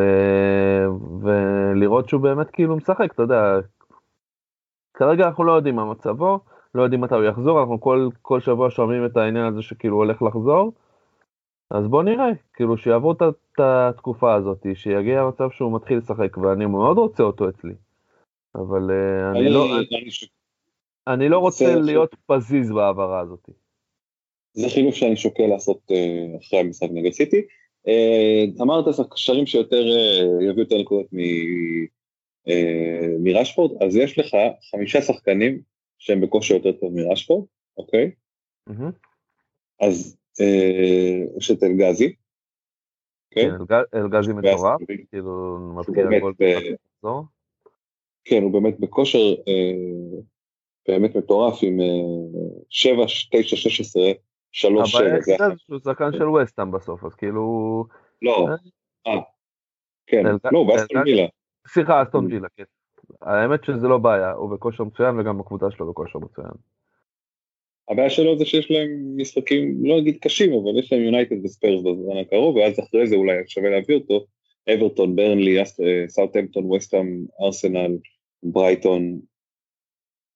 ולראות שהוא באמת כאילו משחק, אתה יודע, כרגע אנחנו לא יודעים מה מצבו, לא יודעים מתי הוא יחזור, אנחנו כל, כל שבוע שומעים את העניין הזה שכאילו הוא הולך לחזור, אז בוא נראה, כאילו שיעבור את התקופה הזאת, שיגיע המצב שהוא מתחיל לשחק, ואני מאוד רוצה אותו אצלי, אבל uh, אני, אני לא... אני, אני, אני לא רוצה להיות פזיז בהעברה הזאת. זה חילוף שאני שוקל לעשות uh, אחרי המשחק נגד סיטי. Uh, אמרת קשרים שיותר, uh, יביאו יותר נקודות uh, מרשפורד, אז יש לך חמישה שחקנים שהם בכושר יותר טוב מרשפורד, אוקיי? אז יש את אלגזי. כן, אלגזי מטורף, כאילו מבקיע גול ב... כן, הוא באמת בכושר באמת מטורף עם 7, 9, 16, 3, 7. הבעיה זה שהוא שחקן של וסטאם בסוף, אז כאילו... לא, אה, אה כן, לא, באסטון וילה. סליחה, אסטון וילה, כן. האמת שזה לא בעיה, הוא בכושר מצוין וגם הקבוצה שלו בכושר מצוין. הבעיה שלו זה שיש להם משחקים, לא נגיד קשים, אבל יש להם יונייטד וספרס בזמן הקרוב, ואז אחרי זה אולי שווה להביא אותו, אברטון, ברנלי, סאוטהמפטון, ווסטהאם, ארסנל, ברייטון,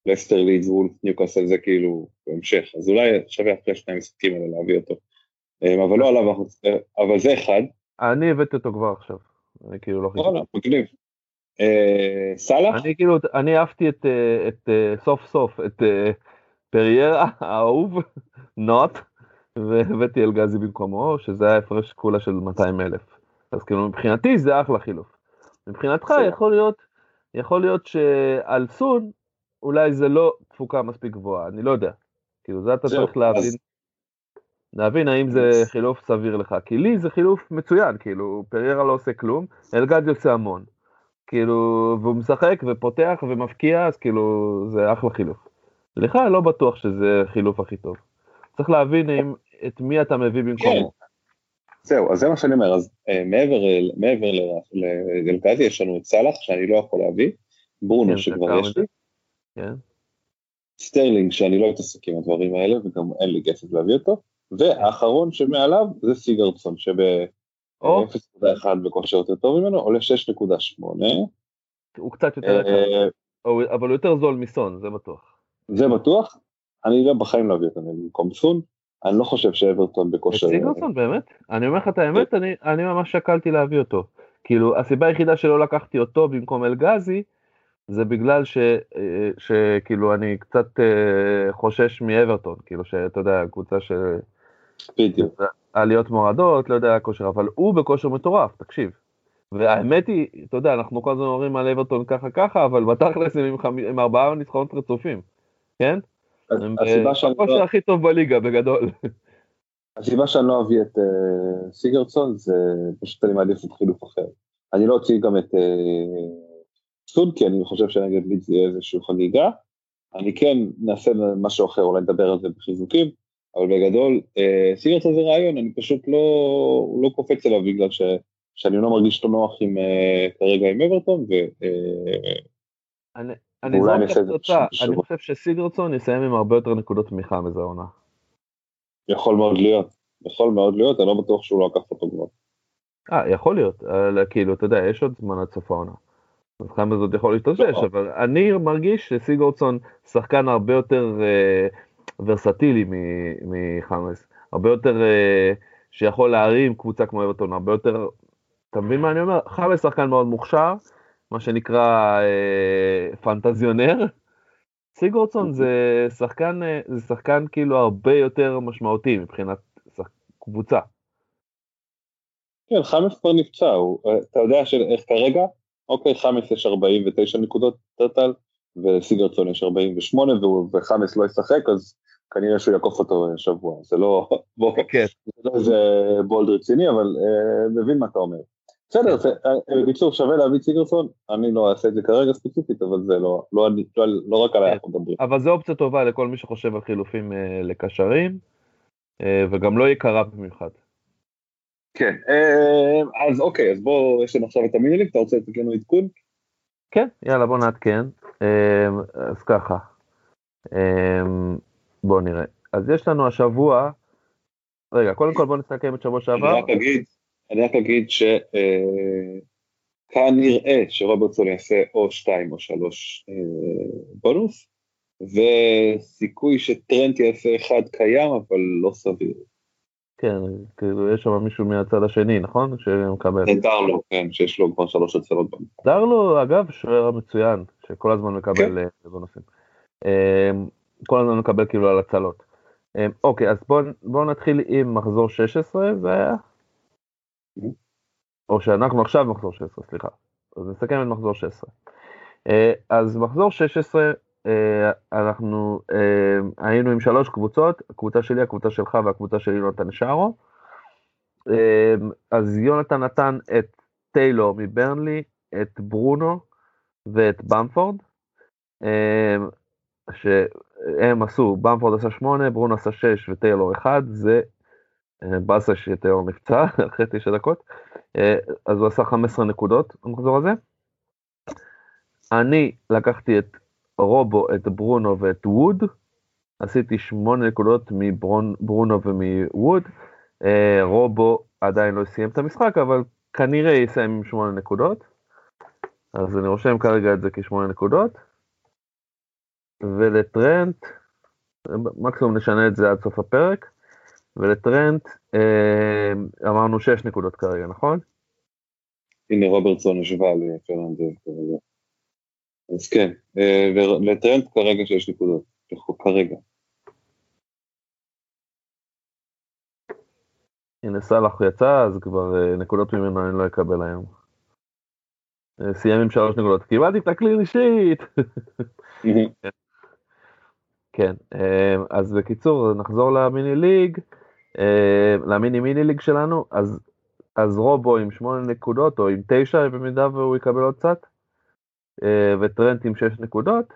לסטר לידס וולבס ניוקאסל זה כאילו בהמשך, אז אולי שווה אחרי שני המשחקים האלה להביא אותו. אמ, אבל לא עליו, אבל זה אחד. אני הבאתי אותו כבר עכשיו, אני כאילו לא. מגניב. אה, סאלח? אני כאילו, אני אהבתי את, אה, אה, סוף סוף את פריירה האהוב, נוט, והבאתי אלגזי במקומו, שזה היה הפרש כולה של 200 אלף. אז כאילו מבחינתי זה אחלה חילוף. מבחינתך יכול להיות, יכול להיות שעל סון אולי זה לא תפוקה מספיק גבוהה, אני לא יודע. כאילו זה אתה צריך להבין, להבין האם זה חילוף סביר לך, כי לי זה חילוף מצוין, כאילו פריירה לא עושה כלום, אלגד יוצא המון. כאילו, והוא משחק ופותח ומפקיע, אז כאילו זה אחלה חילוף. לך לא בטוח שזה חילוף הכי טוב. צריך להבין אם, את מי אתה מביא במקומו. כן. זהו, אז זה מה שאני אומר, אז אה, מעבר, מעבר לאלגזי יש לנו את סאלח שאני לא יכול להביא, ברונו כן, שכבר יש לי, כן. סטרלינג שאני לא אתעסק עם הדברים האלה וגם אין לי כסף להביא אותו, והאחרון שמעליו זה סיגורדסון שב-0.1 בכושר יותר טוב ממנו עולה 6.8. הוא קצת יותר יקר, אה, אבל הוא יותר זול מסון, זה בטוח. זה בטוח, אני לא בחיים לא אביא אותו במקום סון, אני לא חושב שאברטון בכושר... סיגורדסון באמת? אני אומר לך את האמת. אני ממש שקלתי להביא אותו. כאילו הסיבה היחידה שלא לקחתי אותו במקום אלגזי זה בגלל ש, אה, שכאילו אני קצת אה, חושש מאברטון, כאילו שאתה יודע, קבוצה ש... בדיוק. עליות מורדות, לא יודע, כושר, אבל הוא בכושר מטורף, תקשיב. והאמת היא, אתה יודע, אנחנו כל הזמן אומרים על אברטון ככה ככה, אבל בתכלס הם עם, חמ... עם ארבעה ניצחונות רצופים, כן? הם בכושר לא... הכי טוב בליגה, בגדול. הסיבה שאני לא אביא את uh, סיגרצון זה פשוט אני מעדיף את חילוף אחר. אני לא אוציא גם את uh, סון, כי אני חושב שנגד לידס יהיה איזושהי חגיגה. אני כן נעשה משהו אחר, אולי נדבר על זה בחיזוקים, אבל בגדול, אה, סיגרטה זה רעיון, אני פשוט לא, לא קופץ אליו בגלל ש, שאני לא מרגיש אותו נוח עם, אה, כרגע עם אברטון, ו... אה, אני, אני זורק את התוצאה, אני חושב שסיגרטסון יסיים עם הרבה יותר נקודות תמיכה מזה עונה. יכול מאוד להיות, יכול מאוד להיות, אני לא בטוח שהוא לא לקח אותו כבר. אה, יכול להיות, כאילו, אתה יודע, יש עוד זמן עד סוף העונה. אז כמה זאת יכול להתאושש, לא. אבל אני מרגיש שסיגורדסון שחקן הרבה יותר אה, ורסטילי מחמאס, הרבה יותר אה, שיכול להרים קבוצה כמו אברטון, הרבה יותר, אתה מבין מה אני אומר? חמאס שחקן מאוד מוכשר, מה שנקרא אה, פנטזיונר, סיגורדסון זה שחקן, זה שחקן כאילו הרבה יותר משמעותי מבחינת. קבוצה. כן, חמאס כבר נפצע, אתה יודע איך כרגע אוקיי, חמאס יש 49 נקודות טוטל, וסיגרצון יש 48, וחמאס לא ישחק, אז כנראה שהוא יעקוף אותו שבוע, זה לא, בוא, כן. זה לא איזה בולד רציני, אבל אה, מבין מה אתה אומר. בסדר, זה- אה, בקיצור שווה להביא סיגרסון, אני לא אעשה את זה כרגע ספציפית, אבל זה לא, לא, לא, לא רק עליי כן. אנחנו מדברים. אבל זו אופציה טובה לכל מי שחושב על חילופים אה, לקשרים, אה, וגם לא יקרה במיוחד. כן, אה, אז אוקיי, אז בוא, יש לנו עכשיו את המיניליג, אתה רוצה לתת לנו עדכון? כן, יאללה בוא נעדכן. אה, אז ככה, אה, בוא נראה. אז יש לנו השבוע, רגע, קודם כל בוא נסכם את שבוע אני שעבר. רק אגיד, אני רק אגיד שכנראה שרוברטסון יעשה או שתיים או שלוש אה, בונוס, וסיכוי שטרנט יעשה אחד קיים, אבל לא סביר. כן, כאילו יש שם מישהו מהצד השני, נכון? שמקבל. זה דרלו, כן, שיש לו כבר שלוש הצלות במשחק. דרלו, אגב, שוער מצוין, שכל הזמן מקבל אה, בונוסים. אה, כל הזמן מקבל כאילו על הצלות. אה, אוקיי, אז בואו בוא נתחיל עם מחזור 16, זה היה? או שאנחנו עכשיו מחזור 16, סליחה. אז נסכם את מחזור 16. אה, אז מחזור 16, אה, אנחנו אה, היינו עם שלוש קבוצות, הקבוצה שלי, הקבוצה שלך והקבוצה של יונתן שרו. אה, אז יונתן נתן את טיילור מברנלי, את ברונו ואת במפורד, אה, שהם עשו, במפורד עשה 8, ברונו עשה 6 וטיילור 1, זה אה, באסה שטיילור נפצע אחרי 9 דקות, אה, אז הוא עשה 15 נקודות במחזור הזה. אני לקחתי את רובו, את ברונו ואת ווד, עשיתי 8 נקודות מברונו ומווד, אה, רובו עדיין לא סיים את המשחק, אבל כנראה יסיים עם 8 נקודות. אז אני רושם כרגע את זה כשמונה נקודות. ולטרנט, מקסימום נשנה את זה עד סוף הפרק. ולטרנט אה, אמרנו 6 נקודות כרגע, נכון? הנה רוברטסון השווה לפרננדז כרגע. אז כן, אה, ולטרנט כרגע שש נקודות, כרגע. הנה סאלח יצא, אז כבר אה, נקודות ממנו אני לא אקבל היום. אה, סיים עם שלוש נקודות, קיבלתי את הקלין אישית! כן, אז בקיצור, נחזור למיני ליג, למיני מיני ליג שלנו, אז, אז רובו עם שמונה נקודות, או עם תשע, במידה והוא יקבל עוד קצת, וטרנט עם שש נקודות,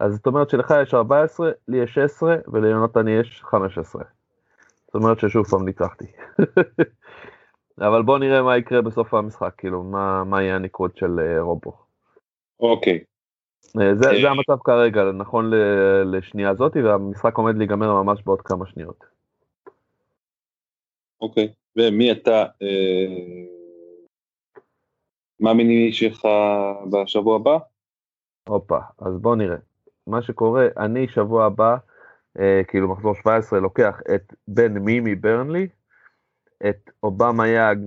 אז זאת אומרת שלך יש 14, לי יש 16, וליונתן יש 15. זאת אומרת ששוב פעם ניצחתי. אבל בוא נראה מה יקרה בסוף המשחק, כאילו, מה, מה יהיה הניקוד של uh, רובו. אוקיי. Uh, זה, זה המצב כרגע, נכון ל- לשנייה הזאת, והמשחק עומד להיגמר ממש בעוד כמה שניות. אוקיי, ומי אתה, אה, מה המיני שלך בשבוע הבא? הופה, אז בוא נראה. מה שקורה, אני שבוע הבא, אה, כאילו מחזור 17, לוקח את בן מי מברנלי, את אובמה יאג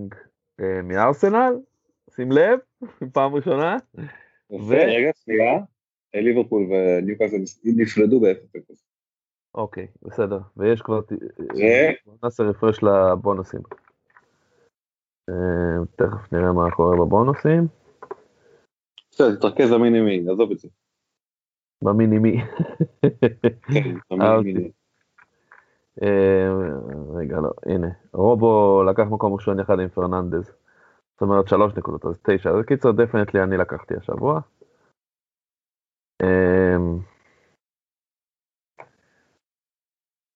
אה, מארסנל, שים לב, פעם ראשונה. ו... רגע, שנייה, ליברפול וניוקאסל נפרדו ב-0. אוקיי, בסדר, ויש כבר. נעשה רפרש לבונוסים. אה, תכף נראה מה קורה בבונוסים. בסדר, תתרכז במיני-מיני, עזוב את זה. במיני-מי. כן, במיני-מיני. רגע, לא, הנה. רובו לקח מקום ראשון יחד עם פרננדז. זאת אומרת שלוש נקודות, אז תשע. אז קיצר, definitely אני לקחתי השבוע.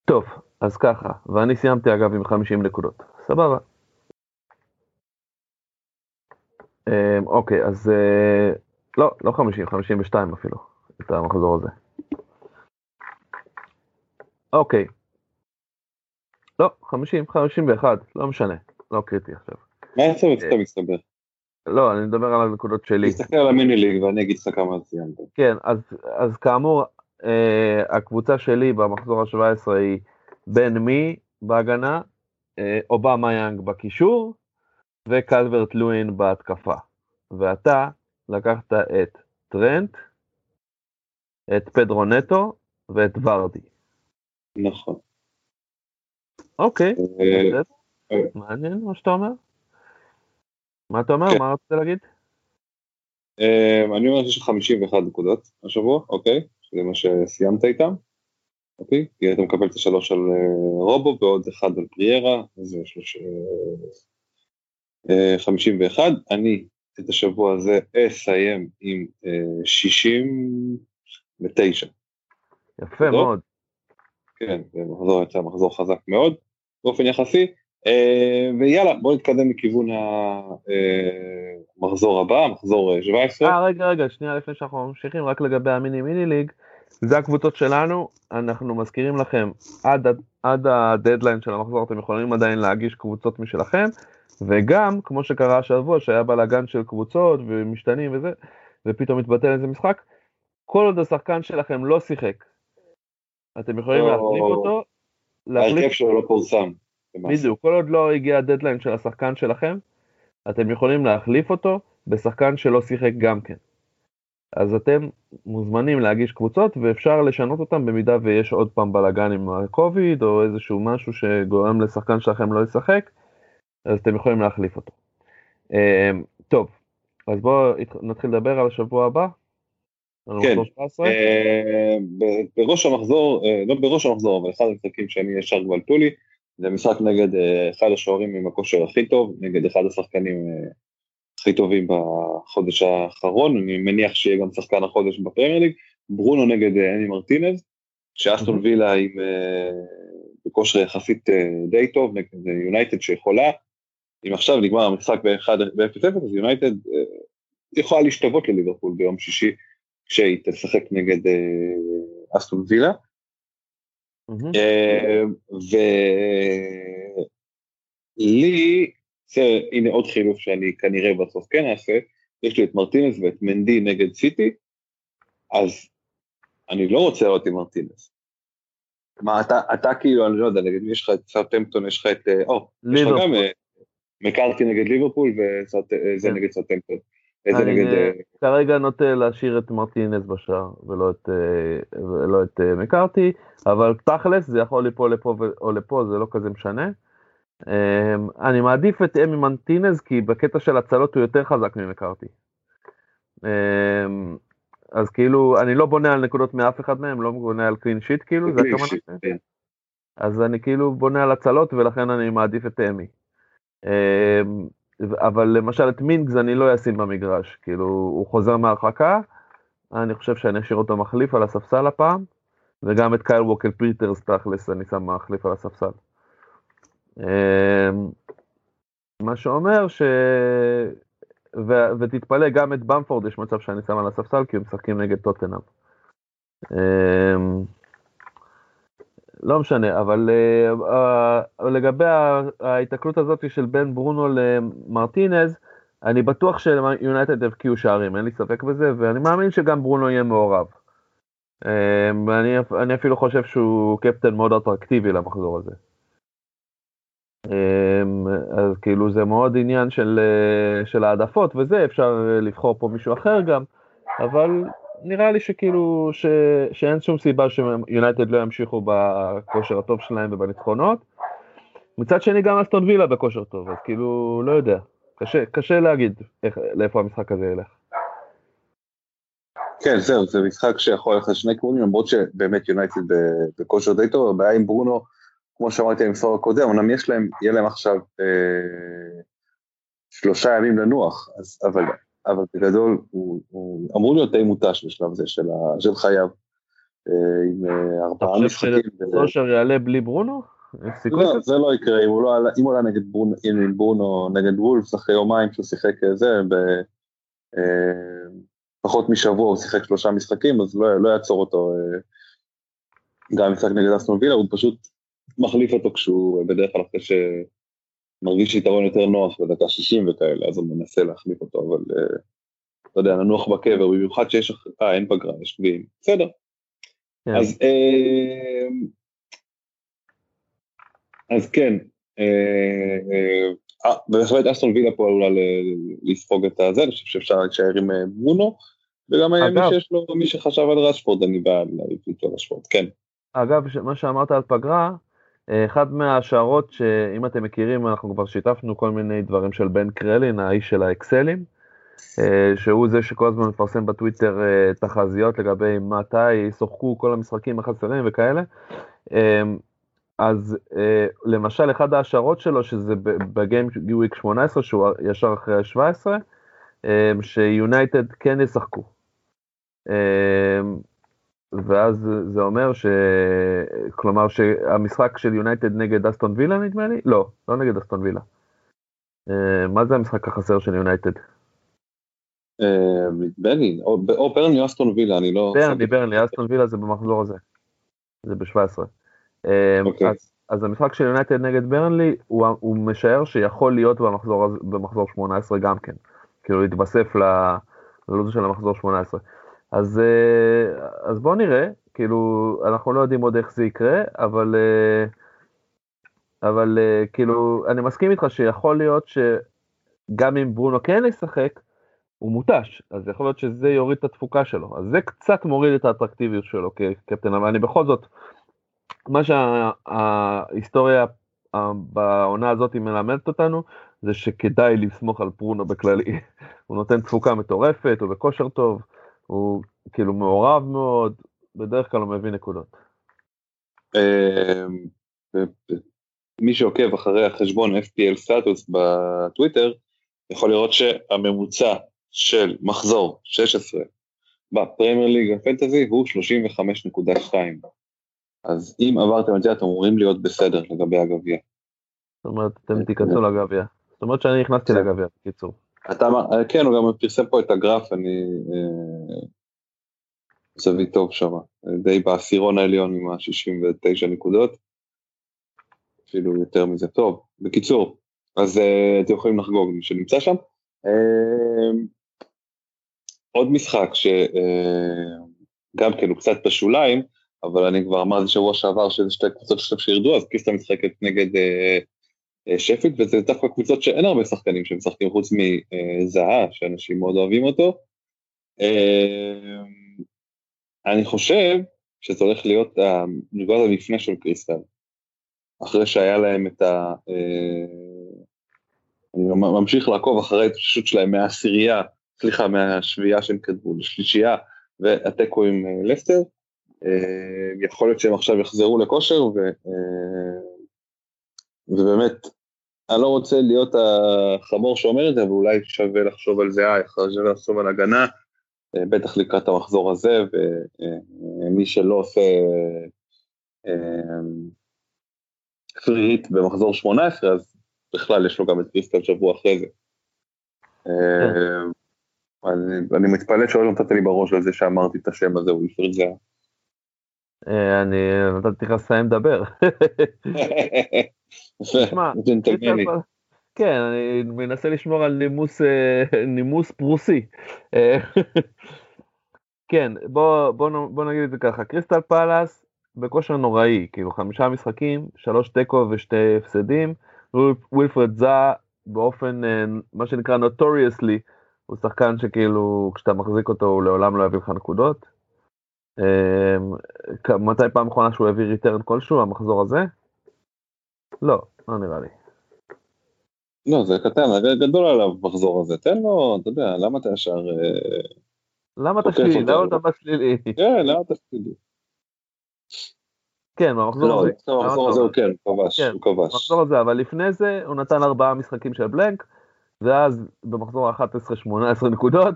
טוב, אז ככה, ואני סיימתי אגב עם 50 נקודות. סבבה. אוקיי, אז לא, לא 50, 52 אפילו, את המחזור הזה. אוקיי. לא, 50, 51, לא משנה, לא קריטי עכשיו. מה יצא אתה מסתבר? לא, אני מדבר על הנקודות שלי. תסתכל על המיני ליג ואני אגיד לך כמה ציינת. כן, אז, אז כאמור, אה, הקבוצה שלי במחזור ה-17 היא בן מי בהגנה, אה, אובמה יאנג בקישור, וקלברט לואין בהתקפה. ואתה לקחת את טרנט, את פדרו נטו ואת ורדי. נכון. אוקיי, מעניין מה שאתה אומר. מה אתה אומר? מה רצית להגיד? אני אומר שיש לך 51 נקודות השבוע, אוקיי? זה מה שסיימת איתם. אוקיי? כי אתה מקבל את השלוש על רובו ועוד אחד על פריארה, זה שלוש... 51, אני את השבוע הזה אסיים עם 69. יפה מאוד. כן, זה מחזור יצא מחזור חזק מאוד באופן יחסי, אה, ויאללה בוא נתקדם לכיוון המחזור הבא, מחזור 17. אה רגע רגע שנייה לפני שאנחנו ממשיכים רק לגבי המיני מיני ליג, זה הקבוצות שלנו, אנחנו מזכירים לכם עד, עד הדדליין של המחזור אתם יכולים עדיין להגיש קבוצות משלכם, וגם כמו שקרה השבוע שהיה בלאגן של קבוצות ומשתנים וזה, ופתאום מתבטל איזה משחק, כל עוד השחקן שלכם לא שיחק אתם יכולים או... להחליף אותו. ההרכב שלו לא פורסם. בדיוק, כל עוד לא הגיע הדדליין של השחקן שלכם, אתם יכולים להחליף אותו בשחקן שלא שיחק גם כן. אז אתם מוזמנים להגיש קבוצות ואפשר לשנות אותם במידה ויש עוד פעם בלאגן עם הקוביד או איזשהו משהו שגורם לשחקן שלכם לא לשחק, אז אתם יכולים להחליף אותו. אמ, טוב, אז בואו נתחיל לדבר על השבוע הבא. כן, אה, בראש המחזור, אה, לא בראש המחזור, אבל אחד המשחקים שאני ישר גבלתו לי, זה משחק נגד אה, אחד השוערים עם הכושר הכי טוב, נגד אחד השחקנים הכי טובים בחודש האחרון, אני מניח שיהיה גם שחקן החודש בפרמייר ליג, ברונו נגד אני מרטינז, שאסטון וילה עם בכושר יחסית די טוב, נגד יונייטד שיכולה, אם עכשיו נגמר המשחק ב-0-0, אז יונייטד יכולה להשתוות לליברפול ביום שישי כשהיא תשחק נגד אה, אסטון וילה. אה, ולי, הנה עוד חילוף שאני כנראה בסוף כן אעשה, יש לי את מרטינס ואת מנדי נגד סיטי, אז אני לא רוצה לראות עם מרטינס. מה אתה, אתה כאילו, אני לא יודע, נגיד יש לך את סאוטמפטון, יש לך את, אה, או, יש לך גם מקארטי נגד ליברפול וזה כן. נגד סאוטמפטון. איזה נגד... אה, כרגע נוטה להשאיר את מרטינס בשער ולא את, אה, ולא את אה, מקארתי, אבל תכלס זה יכול ליפול לפה או לפה, זה לא כזה משנה. אמ, אני מעדיף את אמי מרטינס כי בקטע של הצלות הוא יותר חזק ממקארתי. אמ, אז כאילו, אני לא בונה על נקודות מאף אחד מהם, לא בונה על clean sheet כאילו, זה הכוונה. כן. אז אני כאילו בונה על הצלות ולכן אני מעדיף את אמי. אמ, אבל למשל את מינגס אני לא אשים במגרש, כאילו הוא חוזר מהרחקה, אני חושב שאני אשאיר אותו מחליף על הספסל הפעם, וגם את קייל ווקר פיטרס תכלס אני שם מחליף על הספסל. אמ, מה שאומר ש... ו... ותתפלא, גם את במפורד יש מצב שאני שם על הספסל, כי הם משחקים נגד טוטנאם. אמ, לא משנה, אבל uh, uh, לגבי ההיתקלות הזאת של בין ברונו למרטינז, אני בטוח שיונייטד יבקיעו שערים, אין לי ספק בזה, ואני מאמין שגם ברונו יהיה מעורב. אני, אני אפילו חושב שהוא קפטן מאוד אטרקטיבי למחזור הזה. Um, אז כאילו זה מאוד עניין של, של העדפות וזה, אפשר לבחור פה מישהו אחר גם, אבל נראה לי שכאילו, ש, שאין שום סיבה שיונייטד לא ימשיכו בכושר הטוב שלהם ובניצחונות. מצד שני גם אסטון וילה בכושר טוב, אז כאילו, לא יודע. קשה, קשה להגיד איך, לאיפה המשחק הזה ילך. כן, זהו, זה משחק שיכול ללכת לשני כיוונים, למרות שבאמת יונייטד בכושר די טוב, הבעיה עם ברונו, כמו שאמרתי במסור הקודם, אמנם יש להם, יהיה להם עכשיו אה, שלושה ימים לנוח, אז, אבל אבל בגדול הוא, הוא אמור להיות די מותש בשלב זה של, ה, של חייו. אה, עם אה, ארבעה משחקים. אתה חושב שסושר יעלה בלי ברונו? לא, זה לא יקרה, אם הוא לא עלה, אם הוא עלה נגד ברונו, עם ברונו נגד וולפס אחרי יומיים שהוא שיחק אה, זה, פחות משבוע הוא שיחק שלושה משחקים, אז לא, לא יעצור אותו גם משחק נגד אסטון וילה, הוא פשוט מחליף אותו כשהוא בדרך כלל אחרי ש... מרגיש יתרון יותר נוח בדקה 60 וכאלה, אז הוא מנסה להחליף אותו, אבל uh, אתה יודע, ננוח בקבר, במיוחד שיש, אה, אין פגרה, יש גביעים, בסדר. כן. אז, uh, אז כן, uh, uh, בהחלט אסטון וילה פה עלולה לספוג את הזה, אני חושב שאפשר להישאר עם ברונו, וגם היה מי שיש לו, מי שחשב על רשפורד, אני בעד להביא אותו רשפורד, כן. אגב, מה שאמרת על פגרה, אחד מהשערות שאם אתם מכירים אנחנו כבר שיתפנו כל מיני דברים של בן קרלין האיש של האקסלים שהוא זה שכל הזמן מפרסם בטוויטר תחזיות לגבי מתי ישוחקו כל המשחקים החסרים וכאלה. אז למשל אחד ההשערות שלו שזה בגיים וויק 18 שהוא ישר אחרי 17 שיונייטד כן ישחקו. ואז זה אומר ש... כלומר שהמשחק של יונייטד נגד אסטון וילה נדמה לי? לא, לא נגד אסטון וילה. מה זה המשחק החסר של יונייטד? ברני, או ברני או אסטון וילה, אני לא... ברני, ברני, אסטון וילה זה במחזור הזה. זה ב-17. אוקיי. אז, אז המשחק של יונייטד נגד ברנלי, הוא, הוא משער שיכול להיות במחזור, במחזור 18 גם כן. כאילו להתווסף ללו"ז של המחזור 18. אז, אה, אז בואו נראה, כאילו, אנחנו לא יודעים עוד איך זה יקרה, אבל, אה, אבל אה, כאילו, אני מסכים איתך שיכול להיות שגם אם ברונו כן ישחק, הוא מותש, אז יכול להיות שזה יוריד את התפוקה שלו, אז זה קצת מוריד את האטרקטיביות שלו כקפטן, אבל אני בכל זאת, מה שההיסטוריה בעונה הזאת מלמדת אותנו, זה שכדאי לסמוך על פרונו בכללי. הוא נותן תפוקה מטורפת, הוא בכושר טוב, הוא כאילו מעורב מאוד, בדרך כלל הוא מביא נקודות. אמ, מי שעוקב אחרי החשבון FPL סטטוס בטוויטר, יכול לראות שהממוצע של מחזור 16 בפרמייר ליג הפנטזי הוא 35.2. אז אם עברתם את זה אתם אמורים להיות בסדר לגבי הגביע. זאת אומרת אתם תיכנסו לגביע. זאת אומרת שאני נכנסתי. לגביע, בקיצור. אתה, כן, הוא גם פרסם פה את הגרף, אני... אה, זווית טוב שם, די בעשירון העליון עם ה-69 נקודות, אפילו יותר מזה טוב. בקיצור, אז uh, אתם יכולים לחגוג מי שנמצא שם. עוד משחק שגם כן הוא קצת בשוליים, אבל אני כבר אמרתי שבוע שעבר שזה שתי קבוצות עכשיו שירדו, אז קיסטה משחקת נגד uh, שפילד, וזה דווקא קבוצות שאין הרבה שחקנים שמשחקים חוץ מזהה, שאנשים מאוד אוהבים אותו. אני חושב שזה הולך להיות נקודת המפנה של קריסטל. אחרי שהיה להם את ה... אני ממשיך לעקוב אחרי ההתפשטות שלהם מהעשירייה, סליחה, מהשביעייה שהם כתבו לשלישייה, והתיקו עם לסטר. יכול להיות שהם עכשיו יחזרו לכושר, ו... ובאמת אני לא רוצה להיות החמור שאומר את זה, אבל אולי שווה לחשוב על זה, אה, שווה לחשוב על הגנה, אה, בטח לקראת המחזור הזה, ומי שלא עושה פריט אה, במחזור 18, אז בכלל יש לו גם את קריסטל שבוע אחרי זה. כן. אני, מתפלא שלא נתת לי בראש על זה שאמרתי את השם הזה, הוא ווילפרד זאהא. אני נתתי לך לסיים לדבר. כן, אני מנסה לשמור על נימוס, אה, נימוס פרוסי. אה, כן, בוא, בוא, בוא נגיד את זה ככה, קריסטל פאלאס בכושר נוראי, כאילו חמישה משחקים, שלוש תיקו ושתי הפסדים, ווילפרד זאהא באופן, אה, מה שנקרא notoriously, הוא שחקן שכאילו כשאתה מחזיק אותו הוא לעולם לא יביא לך נקודות. מתי פעם אחרונה שהוא הביא return כלשהו, המחזור הזה? לא, לא נראה לי. לא, זה קטן, גדול עליו מחזור הזה, תן לו, אתה יודע, למה אתה ישר... אה, למה אתה שלילי? למה אתה בשלילי? כן, למה אתה שלילי? כן, במחזור לא, הזה. במחזור הזה הוא כן, הוא כבש, כן. במחזור הזה, אבל לפני זה הוא נתן ארבעה משחקים של בלנק, ואז במחזור ה-11 18 נקודות,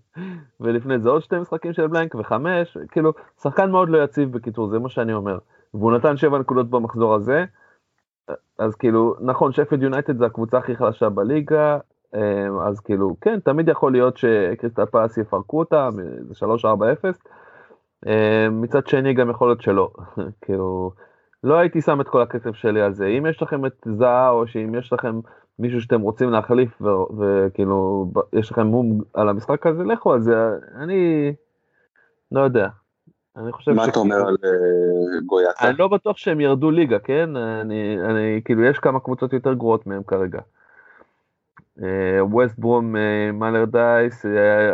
ולפני זה עוד שתי משחקים של בלנק וחמש, כאילו, שחקן מאוד לא יציב בקיצור, זה מה שאני אומר. והוא נתן שבע נקודות במחזור הזה, אז כאילו, נכון, שפלד יונייטד זה הקבוצה הכי חלשה בליגה, אמ, אז כאילו, כן, תמיד יכול להיות שקריסטל פלס יפרקו אותה, זה 3-4-0. אמ, מצד שני גם יכול להיות שלא, כאילו, לא הייתי שם את כל הכסף שלי על זה. אם יש לכם את זהה, או שאם יש לכם מישהו שאתם רוצים להחליף, וכאילו, יש לכם מום על המשחק הזה, לכו על זה, אני לא יודע. אני חושב מה אתה אומר על אה, גויאטה? אני לא בטוח שהם ירדו ליגה, כן? אני, אני, כאילו, יש כמה קבוצות יותר גרועות מהם כרגע. ווסט ברום, מאלר דייס,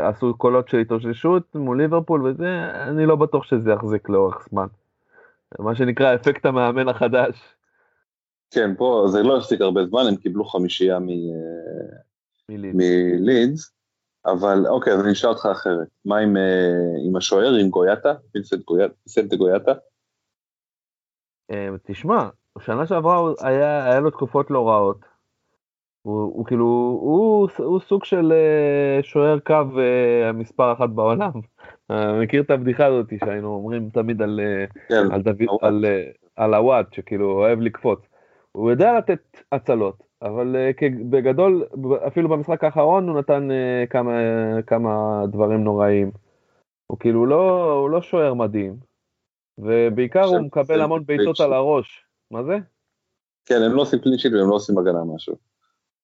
עשו קולות של התאוששות מול ליברפול וזה, אני לא בטוח שזה יחזיק לאורך זמן. מה שנקרא אפקט המאמן החדש. כן, פה זה לא הפסיק הרבה זמן, הם קיבלו חמישייה מלידס. אבל אוקיי, אז אני אשאל אותך אחרת. מה עם, אה, עם השוער, עם גויאטה? וינסנט גויאטה? אה, תשמע, שנה שעברה היה, היה לו תקופות לא רעות. הוא, הוא כאילו, הוא, הוא סוג של שוער קו מספר אחת בעולם. מכיר את הבדיחה הזאת שהיינו אומרים תמיד על, כן, על, דוד, על, על הוואט, שכאילו אוהב לקפוץ. הוא יודע לתת הצלות, אבל uh, בגדול, אפילו במשחק האחרון הוא נתן uh, כמה, כמה דברים נוראים. הוא כאילו לא, הוא לא שוער מדהים, ובעיקר הוא מקבל המון בעיטות על הראש. מה זה? כן, הם לא עושים קלינשיט והם לא עושים הגנה משהו.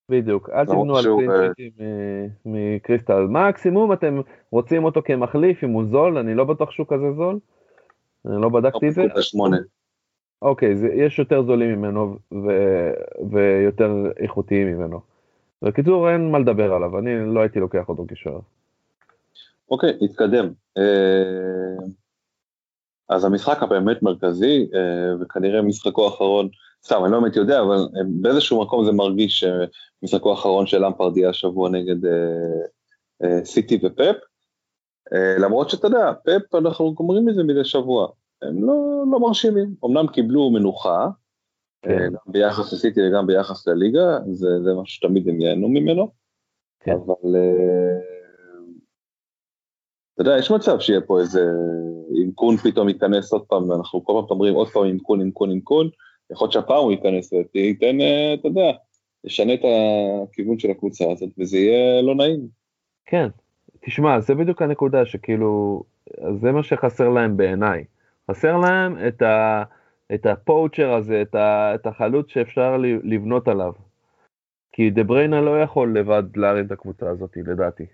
בדיוק, אל תבנו על קלינשיטים אה, מקריסטל. מקסימום אתם רוצים אותו כמחליף אם הוא זול, אני לא בטוח שהוא כזה זול. אני לא בדקתי את זה. אוקיי, יש יותר זולים ממנו ויותר איכותיים ממנו. בקיצור, אין מה לדבר עליו, אני לא הייתי לוקח אותו כשוער. אוקיי, נתקדם. אה, אז המשחק הבאמת מרכזי, אה, וכנראה משחקו האחרון, סתם, אני לא באמת יודע, אבל אה, באיזשהו מקום זה מרגיש שמשחקו האחרון של למפרד יהיה השבוע נגד סיטי ופפ, למרות שאתה יודע, פפ, אנחנו גומרים את זה מדי שבוע, הם לא, לא מרשימים, אמנם קיבלו מנוחה, כן. גם ביחס לסיטי וגם ביחס לליגה, זה, זה משהו שתמיד הם ייהנו ממנו, כן. אבל אתה יודע, יש מצב שיהיה פה איזה עמקון פתאום ייכנס עוד פעם, ואנחנו כל פעם אומרים עוד פעם עמקון, עמקון, עמקון, יכול להיות שהפעם הוא ייכנס וייתן, אה, אתה יודע, ישנה את הכיוון של הקבוצה הזאת, וזה יהיה לא נעים. כן, תשמע, זה בדיוק הנקודה, שכאילו, זה מה שחסר להם בעיניי. חסר להם את, ה, את הפואוצ'ר הזה, את, ה, את החלוץ שאפשר לבנות עליו. כי דה בריינה לא יכול לבד להרים את הקבוצה הזאת, לדעתי.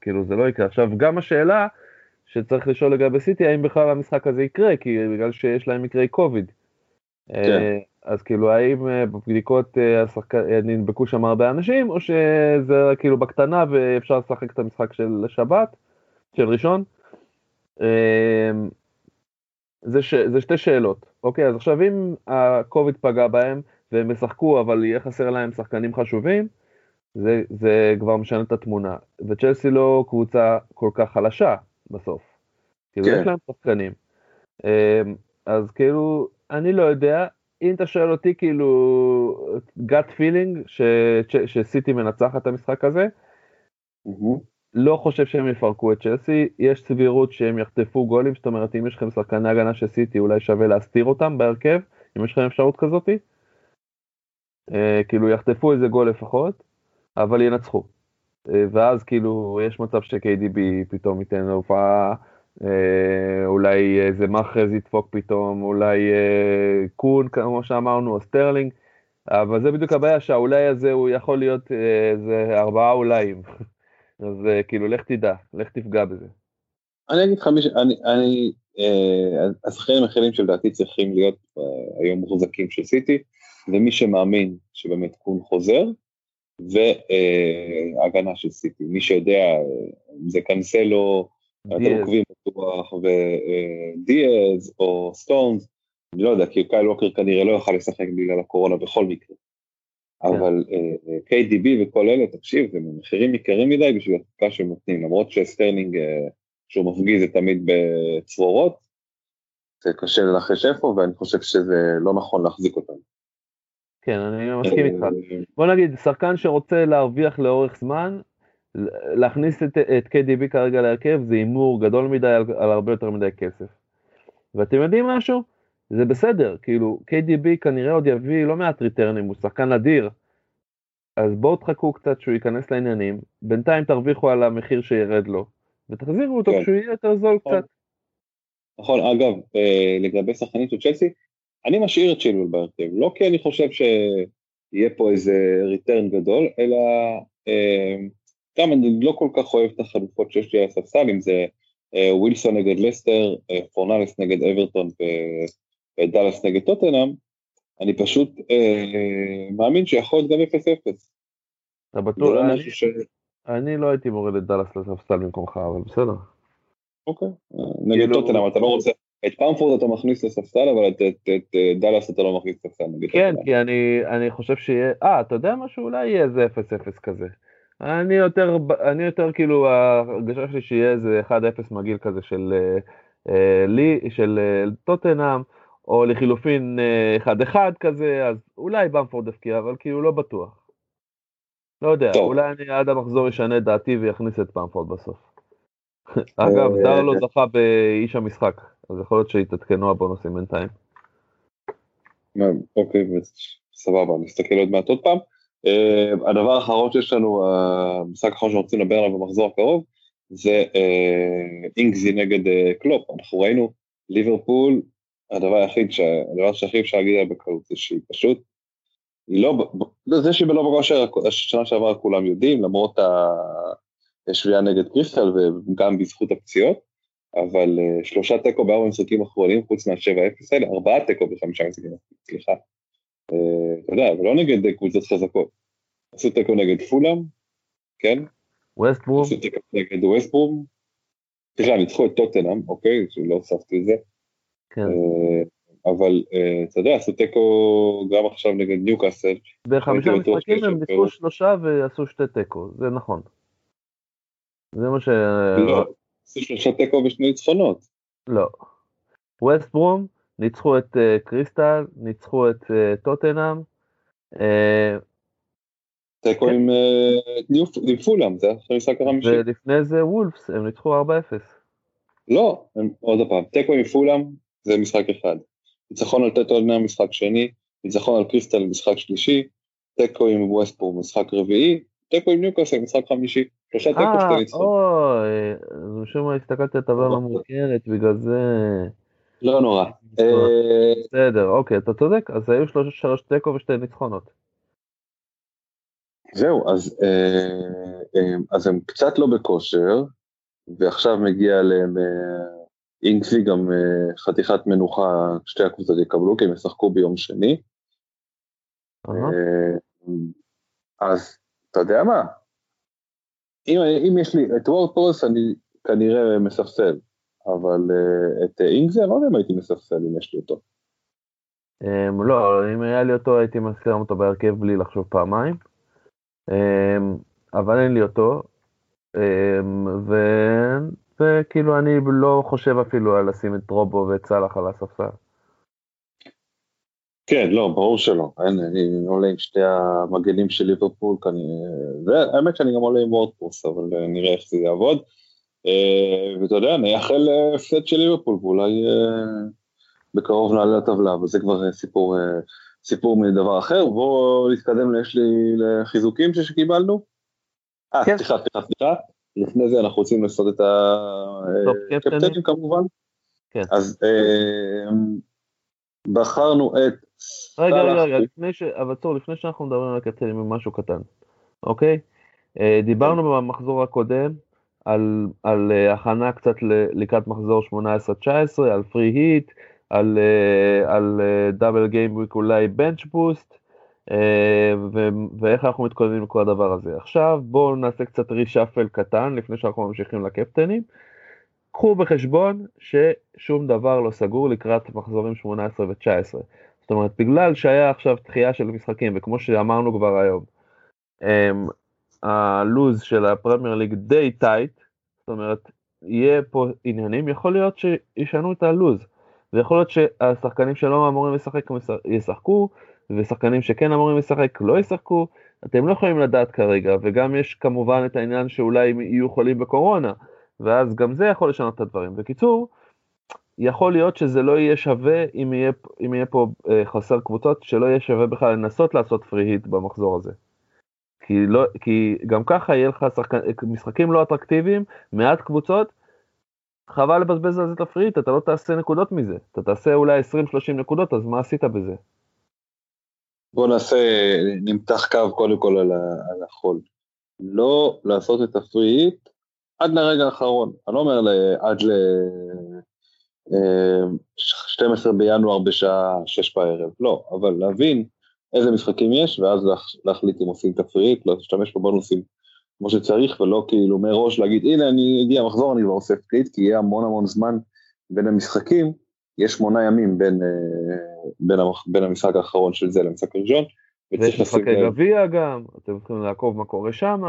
כאילו זה לא יקרה. עכשיו גם השאלה שצריך לשאול לגבי סיטי, האם בכלל המשחק הזה יקרה, כי בגלל שיש להם מקרי קוביד. כן. אה, אז כאילו האם אה, בבדיקות אה, נדבקו שם הרבה אנשים, או שזה כאילו בקטנה ואפשר לשחק את המשחק של שבת, של ראשון? זה, ש... זה שתי שאלות, אוקיי? אז עכשיו אם הקוביד פגע בהם והם ישחקו אבל יהיה חסר להם שחקנים חשובים, זה, זה כבר משנה את התמונה. וצ'לסי לא קבוצה כל כך חלשה בסוף. כאילו כן. יש להם שחקנים. אמ, אז כאילו, אני לא יודע, אם אתה שואל אותי כאילו, gut feeling ש, ש, שסיטי מנצחת את המשחק הזה, mm-hmm. לא חושב שהם יפרקו את צ'לסי, יש סבירות שהם יחטפו גולים, זאת אומרת אם יש לכם שחקני הגנה של סיטי אולי שווה להסתיר אותם בהרכב, אם יש לכם אפשרות כזאתי, אה, כאילו יחטפו איזה גול לפחות. אבל ינצחו. אה, ואז כאילו יש מצב ש-KDB פתאום ייתן הופעה, אה, אולי איזה מחרז ידפוק פתאום, אולי אה, קון כמו שאמרנו, או סטרלינג, אבל זה בדיוק הבעיה שהאולי הזה הוא יכול להיות איזה ארבעה אוליים. אז כאילו לך תדע, לך תפגע בזה. אני אגיד לך, אני, אני השחקנים האחרים שלדעתי צריכים להיות היום מוחזקים של סיטי, ומי שמאמין שבאמת קון חוזר, והגנה של סיטי. מי שיודע, זה קנסלו, אתם עוקבים בטוח, ודיאז או סטונס, אני לא יודע, כי קייל ווקר כנראה לא יוכל לשחק בגלל הקורונה בכל מקרה. כן. אבל KDB וכל אלה, תקשיב, זה מחירים יקרים מדי בשביל התקופה שהם נותנים, למרות שסטרלינג, שהוא מפגיז זה תמיד בצרורות, זה קשה לנחש איפה, ואני חושב שזה לא נכון להחזיק אותם. כן, אני מסכים איתך. בוא נגיד, שחקן שרוצה להרוויח לאורך זמן, להכניס את, את KDB כרגע להרכב זה הימור גדול מדי על, על הרבה יותר מדי כסף. ואתם יודעים משהו? זה בסדר, כאילו KDB כנראה עוד יביא לא מעט ריטרנים, הוא שחקן אדיר. אז בואו תחכו קצת שהוא ייכנס לעניינים, בינתיים תרוויחו על המחיר שירד לו, ותחזירו אותו כן. כשהוא יהיה יותר זול נכון. קצת. נכון, אגב, אה, לגבי שחקנים של צ'לסי, אני משאיר את שילואל בהרכב, לא כי אני חושב שיהיה פה איזה ריטרן גדול, אלא אה, גם אני לא כל כך אוהב את החלופות שיש לי על הספסל, אם זה אה, ווילסון נגד לסטר, אה, פורנלס נגד אברטון ודאלאס נגד טוטנאם, אני פשוט אה, מאמין שיכול להיות גם 0-0. אתה בטוח? לא אני, ש... אני לא הייתי מוריד את דאלאס לספסל במקומך, אבל בסדר. אוקיי, אה, נגד כאילו- טוטנאם אתה לא רוצה... את פמפורד אתה מכניס לספסל, אבל את, את, את, את דאלאס אתה לא מכניס לספסל. כן, כי אני, אני חושב שיהיה, אה, אתה יודע משהו? אולי יהיה איזה 0-0 כזה. אני יותר, אני יותר כאילו, ההרגשה שלי שיהיה איזה 1-0 מגעיל כזה של אה, לי, של אה, טוטנאם, או לחילופין 1-1 אה, כזה, אז אולי במפורד יפקיע, אבל כאילו לא בטוח. לא יודע, טוב. אולי אני עד המחזור אשנה את דעתי ויכניס את במפורד בסוף. אגב, דרלו זכה באיש המשחק, אז יכול להיות שיתעדכנו הבונוסים בינתיים. אוקיי, סבבה, נסתכל עוד מעט עוד פעם. הדבר האחרון שיש לנו, המשחק האחרון שאנחנו לדבר עליו במחזור הקרוב, זה אינגזי נגד קלופ. אנחנו ראינו ליברפול הדבר היחיד, ש... הדבר שהכי אפשר להגיד עליה בקלות זה שהיא פשוט, היא לא, זה שהיא בלא בכושר, השנה שעברה כולם יודעים, למרות השביעה נגד קריסטל וגם בזכות הפציעות, אבל uh, שלושה תיקו בארבע משחקים אחרונים, חוץ מהשבע אפס האלה, ארבעה תיקו בחמישה משחקים, סליחה. Uh, אתה יודע, אבל לא נגד קבוצות חזקות. עשו תיקו נגד פולאם, כן? ווסטבורם. עשו תיקו נגד ווסטבורם. סליחה, ניצחו את טוטנאם, אוקיי? שלא הוספתי את זה. כן. אה, אבל אה, אתה יודע, עשו תיקו גם עכשיו נגד ניוקאסל. בחמישה משחקים הם ניצחו שלושה ועשו שתי תיקו, זה נכון. זה מה ש... לא, עשו שלושה תיקו ושני ניצחונות. לא. ווסט ברום ניצחו את אה, קריסטל, ניצחו את טוטנאם. תיקו כן. עם פולאם, זה המשחק החמישי. ולפני זה וולפס, הם ניצחו 4-0. לא, עוד פעם, תיקו עם פולאם, זה משחק אחד. ניצחון על טטו משחק שני, ניצחון על קריסטל משחק שלישי, תיקו עם ווסטפור משחק רביעי, תיקו עם ניוקאסל משחק חמישי. שלושה תיקו שאתה ניצחון. אוי, אז משום מה הסתכלתי על הטבלה המוכרת, בגלל זה... לא נורא. בסדר, אוקיי, אתה צודק, אז היו שלוש תיקו ושתי ניצחונות. זהו, אז, אז הם קצת לא בכושר, ועכשיו מגיע להם אינקסי גם uh, חתיכת מנוחה, שתי הקבוצות יקבלו, כי הם ישחקו ביום שני. Uh, אז אתה יודע מה, אם, אם יש לי את וורד פורס אני כנראה מספסל, אבל uh, את אינקסי אני לא יודע אם הייתי מספסל אם יש לי אותו. Um, לא, אם היה לי אותו הייתי מזכיר אותו בהרכב בלי לחשוב פעמיים, um, אבל אין לי אותו, um, ו... וכאילו אני לא חושב אפילו על לשים את רובו ואת סאלח על הספסל. כן, לא, ברור שלא. אין, אני עולה עם שתי המגנים של ליברפול, כנראה, האמת שאני גם עולה עם וורדפורס, אבל נראה איך זה יעבוד. אה, ואתה יודע, נייחל הפסד של ליברפול, ואולי אה, בקרוב נעלה לטבלה, אבל זה כבר סיפור, אה, סיפור מדבר אחר. בואו נתקדם, יש לי לחיזוקים שקיבלנו. אה, כן. סליחה, סליחה, סליחה. לפני זה אנחנו רוצים לעשות את הקפטנים כמובן. כן. אז אה, בחרנו את... רגע, רגע, רגע, לפני ש... אבל צור, לפני שאנחנו מדברים על הקפטנים, משהו קטן, אוקיי? אה, דיברנו כן. במחזור הקודם על, על הכנה קצת לקראת מחזור 18-19, על פרי היט, על, על דאבל גיים וויק אולי בנץ' בוסט, אה, ואיך אנחנו מתכוננים לכל הדבר הזה. עכשיו בואו נעשה קצת רישאפל קטן לפני שאנחנו ממשיכים לקפטנים. קחו בחשבון ששום דבר לא סגור לקראת מחזורים 18 ו-19. זאת אומרת, בגלל שהיה עכשיו דחייה של משחקים, וכמו שאמרנו כבר היום, אמ, הלוז של הפרמייר ליג די טייט, זאת אומרת, יהיה פה עניינים, יכול להיות שישנו את הלוז, ויכול להיות שהשחקנים שלא אמורים לשחק ישחקו, ושחקנים שכן אמורים לשחק לא ישחקו, אתם לא יכולים לדעת כרגע, וגם יש כמובן את העניין שאולי הם יהיו חולים בקורונה, ואז גם זה יכול לשנות את הדברים. בקיצור, יכול להיות שזה לא יהיה שווה אם יהיה, אם יהיה פה אה, חסר קבוצות, שלא יהיה שווה בכלל לנסות לעשות פרי היט במחזור הזה. כי, לא, כי גם ככה יהיה לך שחק... משחקים לא אטרקטיביים, מעט קבוצות, חבל לבזבז על זה את הפריט, אתה לא תעשה נקודות מזה, אתה תעשה אולי 20-30 נקודות, אז מה עשית בזה? בוא נעשה, נמתח קו קודם כל על, על החול. לא לעשות את הפריט עד לרגע האחרון. אני לא אומר עד ל... 12 אה, בינואר בשעה 6 בערב, לא, אבל להבין איזה משחקים יש, ואז להחליט אם עושים את הפריט, להשתמש בבונוסים כמו שצריך, ולא כאילו מראש להגיד, הנה אני אגיע מחזור, אני כבר עושה פריט, כי יהיה המון המון זמן בין המשחקים, יש שמונה ימים בין, אה, בין, המח, בין המשחק האחרון של זה למשחק הראשון. ויש משחקי גביע גם, אתם יכולים לעקוב מה קורה שם.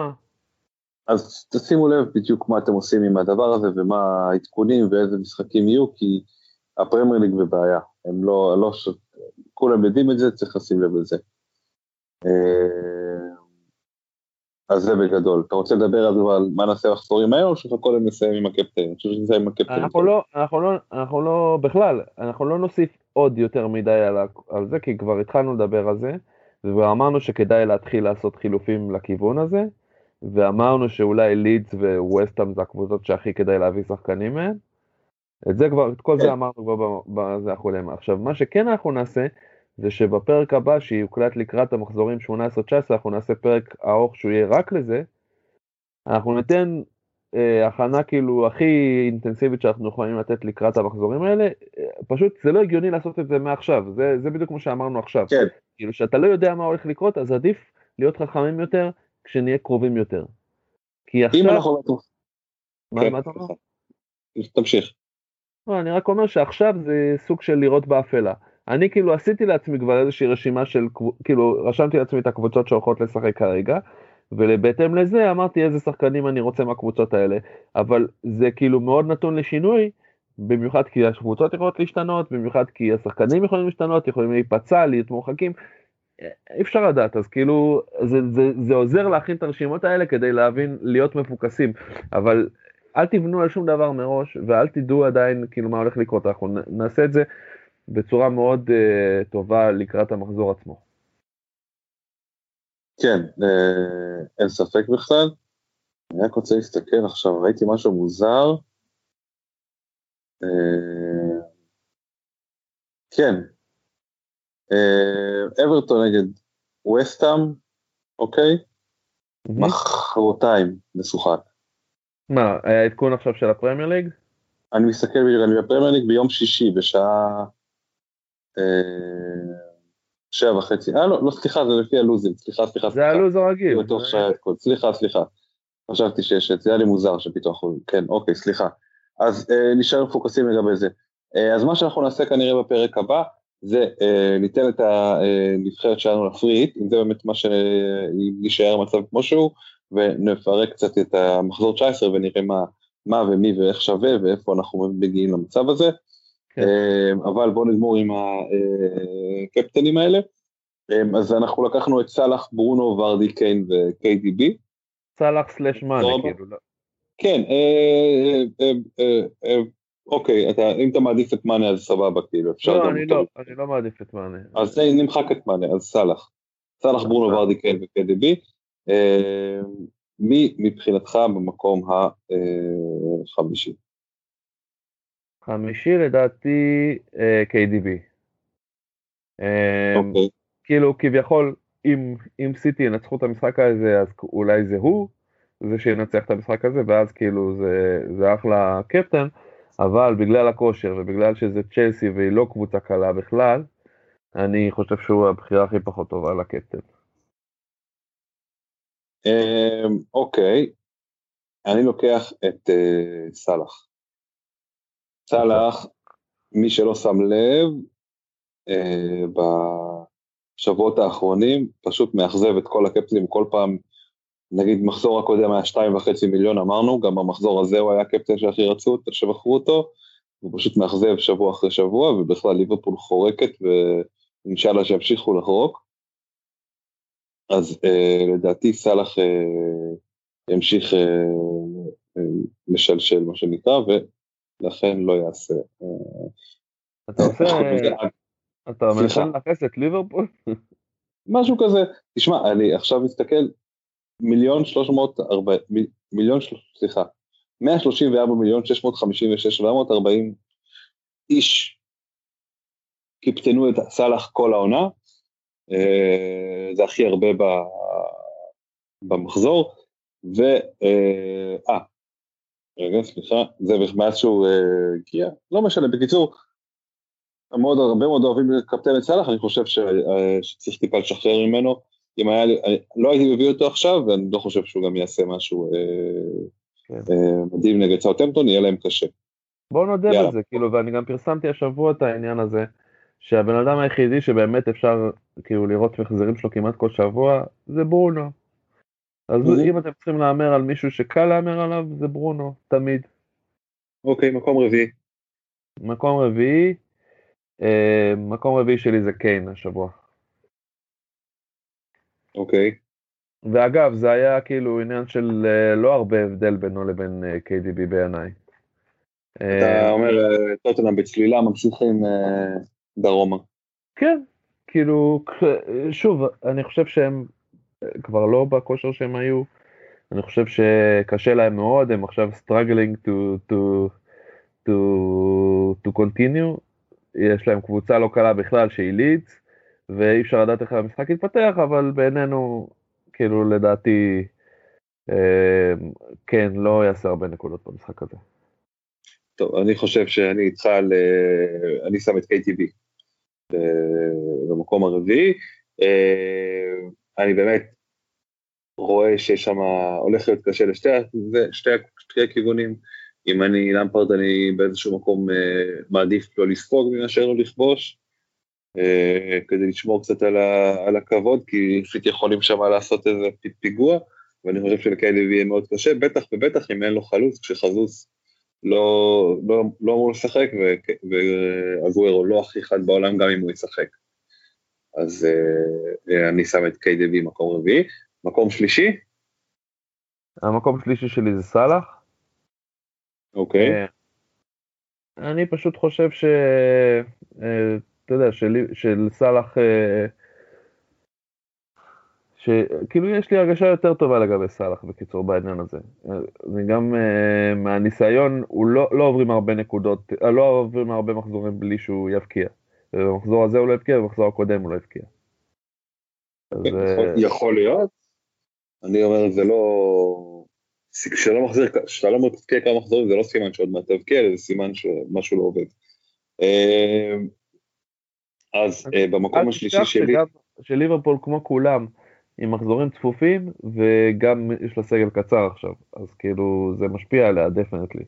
אז תשימו לב בדיוק מה אתם עושים עם הדבר הזה ומה העדכונים ואיזה משחקים יהיו, כי הפרמייר ליג בבעיה, הם לא, לא, כולם יודעים את זה, צריך לשים לב לזה. אז זה בגדול. אתה רוצה לדבר על מה נעשה מחזורים היום, או שאנחנו קודם נסיים עם הקפטן? אני חושב שנסיים עם הקפטן. אנחנו לא, אנחנו לא, אנחנו לא, בכלל, אנחנו לא נוסיף עוד יותר מדי על, על זה, כי כבר התחלנו לדבר על זה, ואמרנו שכדאי להתחיל לעשות חילופים לכיוון הזה, ואמרנו שאולי לידס וווסטאם זה הקבוצות שהכי כדאי להביא שחקנים מהן. את זה כבר, את כל זה כן. אמרנו כבר בזה הקודם. עכשיו, מה שכן אנחנו נעשה, זה שבפרק הבא שיוקלט לקראת המחזורים 18-19 אנחנו נעשה פרק ארוך שהוא יהיה רק לזה. אנחנו ניתן אה, הכנה כאילו הכי אינטנסיבית שאנחנו יכולים לתת לקראת המחזורים האלה, אה, פשוט זה לא הגיוני לעשות את זה מעכשיו, זה, זה בדיוק כמו שאמרנו עכשיו. כן. כאילו שאתה לא יודע מה הולך לקרות אז עדיף להיות חכמים יותר כשנהיה קרובים יותר. כי עכשיו... אם אנחנו... מה, כן, מה אתה אומר? תמשיך. לא, אני רק אומר שעכשיו זה סוג של לראות באפלה. אני כאילו עשיתי לעצמי כבר איזושהי רשימה של, כאילו רשמתי לעצמי את הקבוצות שהולכות לשחק כרגע, ובהתאם לזה אמרתי איזה שחקנים אני רוצה מהקבוצות האלה, אבל זה כאילו מאוד נתון לשינוי, במיוחד כי הקבוצות יכולות להשתנות, במיוחד כי השחקנים יכולים להשתנות, יכולים להיפצע, להיות מורחקים, אי אפשר לדעת, אז כאילו זה, זה, זה עוזר להכין את הרשימות האלה כדי להבין, להיות מפוקסים, אבל אל תבנו על שום דבר מראש ואל תדעו עדיין כאילו מה הולך לקרות, אנחנו נעשה את זה בצורה מאוד uh, טובה לקראת המחזור עצמו. כן, אה, אין ספק בכלל. אני רק רוצה להסתכל עכשיו, ראיתי משהו מוזר. אה, כן, אה, אברטון נגד וסטאם, אוקיי? מחרתיים משוחק. מה, היה עדכון עכשיו של הפרמייר ליג? אני מסתכל בדיוק, אני בפרמייר ליג ביום שישי בשעה שבע וחצי, אה לא, לא סליחה, זה לפי הלוזים, סליחה, סליחה. זה הלוז הרגיל. סליחה, סליחה. חשבתי שיש, זה היה לי מוזר שפתאום, כן, אוקיי, סליחה. אז אה, נשאר מפוקסים לגבי זה. אה, אז מה שאנחנו נעשה כנראה בפרק הבא, זה אה, ניתן את הנבחרת שלנו לפריט, אם זה באמת מה שיישאר מצב כמו שהוא, ונפרק קצת את המחזור 19 ונראה מה, מה ומי ואיך שווה ואיפה אנחנו מגיעים למצב הזה. כן. אה, אבל בואו נגמור עם הקפטנים האלה. אה, אז אנחנו לקחנו את סאלח, ברונו, ורדי, קיין ו-KDB. סאלח סלאש מאנה, כאילו. לא. כן, אה, אוקיי, אתה, אם אתה מעדיף את מאנה אז סבבה, כאילו, אפשר לא, גם... אני לא, אני לא מעדיף את מאנה. אז נמחק את מאנה, אז סאלח. סאלח, ברונו, ורדי, קיין ו-KDB. מי מבחינתך במקום החמישי? חמישי לדעתי אה, KDB. אה, אוקיי. כאילו כביכול אם, אם סיטי ינצחו את המשחק הזה אז אולי זה הוא זה שינצח את המשחק הזה ואז כאילו זה, זה אחלה קפטן אבל בגלל הכושר ובגלל שזה צ'לסי והיא לא קבוצה קלה בכלל אני חושב שהוא הבחירה הכי פחות טובה לקפטן. אמ, אוקיי, אני לוקח את אה, סאלח. סאלח, מי שלא שם לב, אה, בשבועות האחרונים פשוט מאכזב את כל הקפטנים כל פעם, נגיד מחזור הקודם היה שתיים וחצי מיליון אמרנו, גם במחזור הזה הוא היה הקפטן שהכי רצו, שבחרו אותו, הוא פשוט מאכזב שבוע אחרי שבוע, ובכלל ליברפול חורקת, ואינשאללה שימשיכו לחרוק. אז אה, לדעתי סאלח אה, ימשיך אה, אה, משלשל מה שנקרא, ולכן לא יעשה. אה, אתה עושה, אתה מנסה לנכס את ליברפול? משהו כזה, תשמע, אני עכשיו מסתכל, מיליון שלוש מאות ארבע, מיליון, סליחה, 134 מיליון 656 740 איש קיפטנו את סאלח כל העונה, אה, זה הכי הרבה במחזור, ו... אה, אה, רגע, סליחה, זה מאז שהוא אה, הגיע, לא משנה, בקיצור, מאוד הרבה מאוד אוהבים קפטן את סאלח, אני חושב ש, שצריך טיפה לשחרר ממנו, אם היה לי, לא הייתי מביא אותו עכשיו, ואני לא חושב שהוא גם יעשה משהו כן. מדהים נגד סאוטמפטון, יהיה להם קשה. בואו נודה בזה, כאילו, ואני גם פרסמתי השבוע את העניין הזה, שהבן אדם היחידי שבאמת אפשר כאילו לראות מחזרים שלו כמעט כל שבוע זה ברונו. אז Mhm. אם אתם צריכים להמר על מישהו שקל להמר עליו, זה ברונו, תמיד. אוקיי, מקום רביעי. מקום רביעי, אה, מקום רביעי שלי זה קיין השבוע. אוקיי. ואגב, זה היה כאילו עניין של אה, לא הרבה הבדל בינו לבין אה, KDB בעיניי. אתה אומר אה, טוטנאם בצלילה ממשיכים דרומה. כן, כאילו, שוב, אני חושב שהם כבר לא בכושר שהם היו. אני חושב שקשה להם מאוד, הם עכשיו struggling to, to, to, to continue. יש להם קבוצה לא קלה בכלל שהיא לידס, ואי אפשר לדעת איך המשחק יתפתח, אבל בעינינו, כאילו, לדעתי, אה, כן, לא יעשה הרבה נקודות במשחק הזה. טוב, אני חושב שאני איתך על... אה, אני שם את KTB אה, במקום הרביעי. אני באמת רואה שיש שם, הולך להיות קשה לשתי שתי, שתי הכיוונים. אם אני למפארד, אני באיזשהו מקום אה, מעדיף לא לספוג מאשר לא לכבוש, אה, כדי לשמור קצת על, ה, על הכבוד, כי ביט יכולים שם לעשות איזה פי- פיגוע, ואני חושב שלקיילי יהיה מאוד קשה, בטח ובטח אם אין לו חלוץ, כשחזוס לא, לא, לא אמור לשחק, ואגוארו לא הכי חד בעולם גם אם הוא ישחק. אז אה, אה, אני שם את KDB מקום רביעי. מקום שלישי, המקום השלישי שלי זה סאלח. אוקיי, אה, אני פשוט חושב ש... אתה יודע, של, של סאלח, שכאילו יש לי הרגשה יותר טובה לגבי סאלח בקיצור בעניין הזה. וגם אה, מהניסיון, הוא לא, לא עוברים הרבה נקודות, לא עוברים הרבה מחזורים בלי שהוא יבקיע. ובמחזור הזה הוא לא יבקיע, ובמחזור הקודם הוא לא יבקיע. אז, כן, אה, יכול- להיות. אני אומר, זה לא... כשאתה לא מחזיר, כשאתה לא מבקיע כמה מחזורים, זה לא סימן שעוד מעט תבקיע, זה סימן שמשהו לא עובד. אה, אז אה, במקום השלישי שלי, שליברפול כמו כולם עם מחזורים צפופים וגם יש לה סגל קצר עכשיו אז כאילו זה משפיע עליה דפנטלי.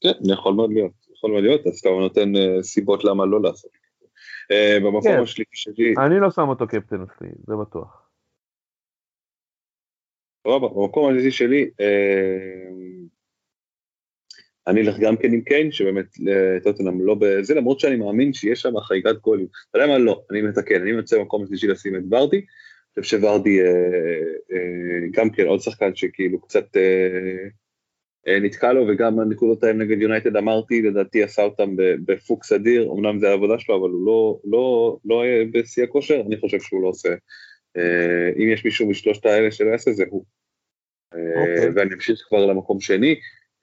כן, יכול מאוד להיות, יכול להיות, אז אתה נותן אה, סיבות למה לא לעשות. אה, במקום כן. השלישי שלי, אני לא שם אותו קפטן אצלי זה בטוח. סבבה, במקום השלישי שלי, אה, אני אלך גם כן עם קיין, שבאמת טוטנאם לא בזה, למרות שאני מאמין שיש שם חגיגת גולים. אתה יודע מה? לא, אני מתקן, אני מציע במקום השלישי לשים את ורדי, אני חושב שוורדי גם כן עוד שחקן שכאילו קצת נתקע לו, וגם הנקודות האלה נגד יונייטד אמרתי, לדעתי עשה אותם בפוקס אדיר, אמנם זה העבודה שלו, אבל הוא לא, לא, לא אה, בשיא הכושר, אני חושב שהוא לא עושה. אה, אם יש מישהו משלושת האלה שלא יעשה, זה הוא. אה, אוקיי. ואני אמשיך כבר למקום שני,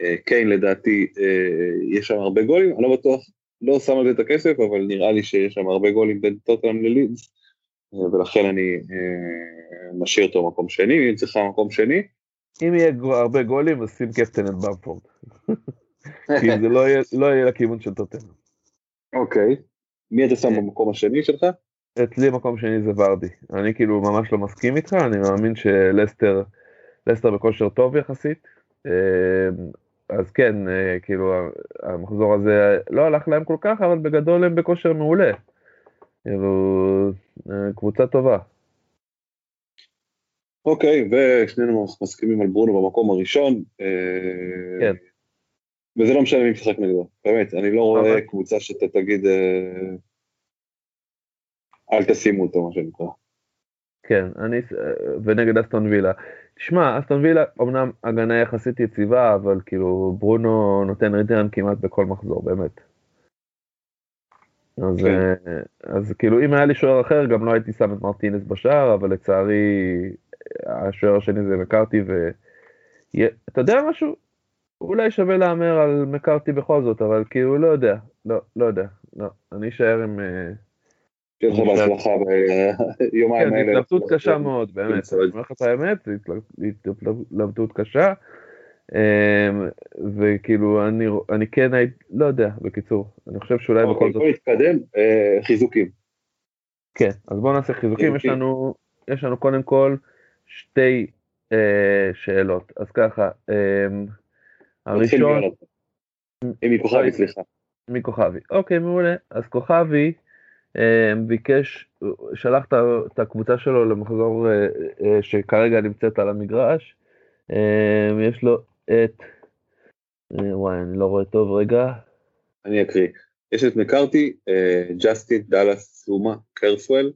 אה, קיין לדעתי אה, יש שם הרבה גולים, אני לא בטוח, לא שם על זה את הכסף, אבל נראה לי שיש שם הרבה גולים בין טוטנאם ללידס, אה, ולכן אני אה, משאיר אותו במקום שני, אם צריכה מקום שני, אם יהיה הרבה גולים אז שים קפטן את במפורד. כי זה לא יהיה- לא יהיה לכיוון של טוטן. אוקיי. מי אתה שם אה. במקום השני שלך? אצלי מקום שני זה ורדי. אני כאילו ממש לא מסכים איתך אני מאמין שלסטר לסטר בכושר טוב יחסית. אה, אז כן אה, כאילו המחזור הזה לא הלך להם כל כך אבל בגדול הם בכושר מעולה. כאילו קבוצה טובה. אוקיי, ושנינו מסכימים על ברונו במקום הראשון. אה, כן. וזה לא משנה מי משחק נגדו, באמת, אני לא רואה קבוצה שאתה תגיד, אה, אל תשימו אותו, מה שנקרא. כן, אני, ונגד אסטון וילה. תשמע, אסטון וילה אמנם הגנה יחסית יציבה, אבל כאילו ברונו נותן ריטרן כמעט בכל מחזור, באמת. אז, כן. אה, אז כאילו אם היה לי שוער אחר גם לא הייתי שם את מרטינס בשער, אבל לצערי השוער השני זה מקארתי ואתה יודע משהו? אולי שווה להמר על מקארתי בכל זאת, אבל כאילו לא יודע, לא, לא יודע, לא, אני אשאר עם... אה, שיהיה לך אני חושב- בהצלחה ביומיים כן. התלבטות קשה מאוד, באמת, אני. אומר לך את האמת, התלבטות קשה, אמ, וכאילו אני אני כן הייתי, לא יודע, בקיצור, אני חושב שאולי בכל אוקיי, זאת, בוא נתקדם, אה, חיזוקים. כן, אז בואו נעשה חיזוקים, יש לנו קודם כל שתי אה, שאלות, אז ככה, נתחיל הראשון. עם מכוכבי, סליחה. מכוכבי, אוקיי מעולה, אז כוכבי, ביקש, שלח את הקבוצה שלו למחזור שכרגע נמצאת על המגרש. יש לו את, וואי, אני לא רואה טוב רגע. אני אקריא. יש את מקארתי, ג'סטין, דאלאס, סומה, קרסוול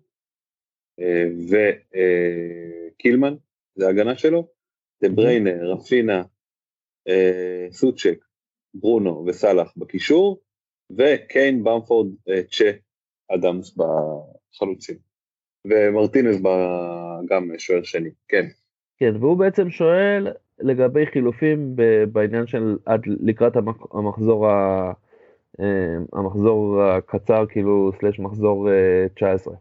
וקילמן, זה ההגנה שלו, דה בריינה, רפינה, סוצ'ק, ברונו וסאלח בקישור, וקיין, במפורד, צ'ה, אדמס בחלוצים. ומרטינס גם שוער שני, כן. כן, והוא בעצם שואל לגבי חילופים בעניין של עד לקראת המחזור, ה, אה, המחזור הקצר, כאילו, סלש מחזור 19. אה,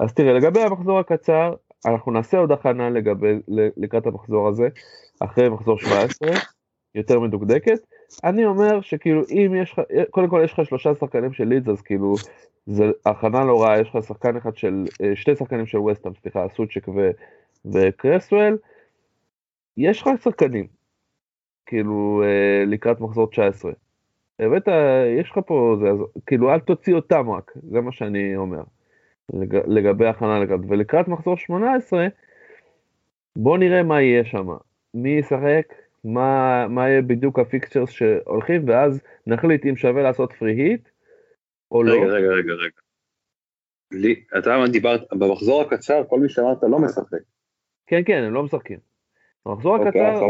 אז תראה, לגבי המחזור הקצר, אנחנו נעשה עוד הכנה לגבי, לקראת המחזור הזה, אחרי מחזור 17, יותר מדוקדקת. אני אומר שכאילו אם יש לך, קודם כל יש לך שלושה שחקנים של לידס, אז כאילו זה הכנה לא רעה, יש לך שחקן אחד של, אה, שתי שחקנים של ווסטהאם, סליחה, סוצ'ק ו, וקרסוול, יש לך שחקנים, כאילו אה, לקראת מחזור 19. הבאת, יש לך פה, זה, כאילו אל תוציא אותם רק, זה מה שאני אומר, לג, לגבי הכנה לקראת, ולקראת מחזור 18, בוא נראה מה יהיה שם, מי ישחק, מה, מה יהיה בדיוק הפיקצ'רס שהולכים, ואז נחליט אם שווה לעשות פרי היט או רגע, לא. רגע, רגע, רגע. רגע. לי, אתה דיברת, במחזור הקצר כל מי שאמרת לא משחק. כן, כן, הם לא משחקים. במחזור אוקיי, הקצר,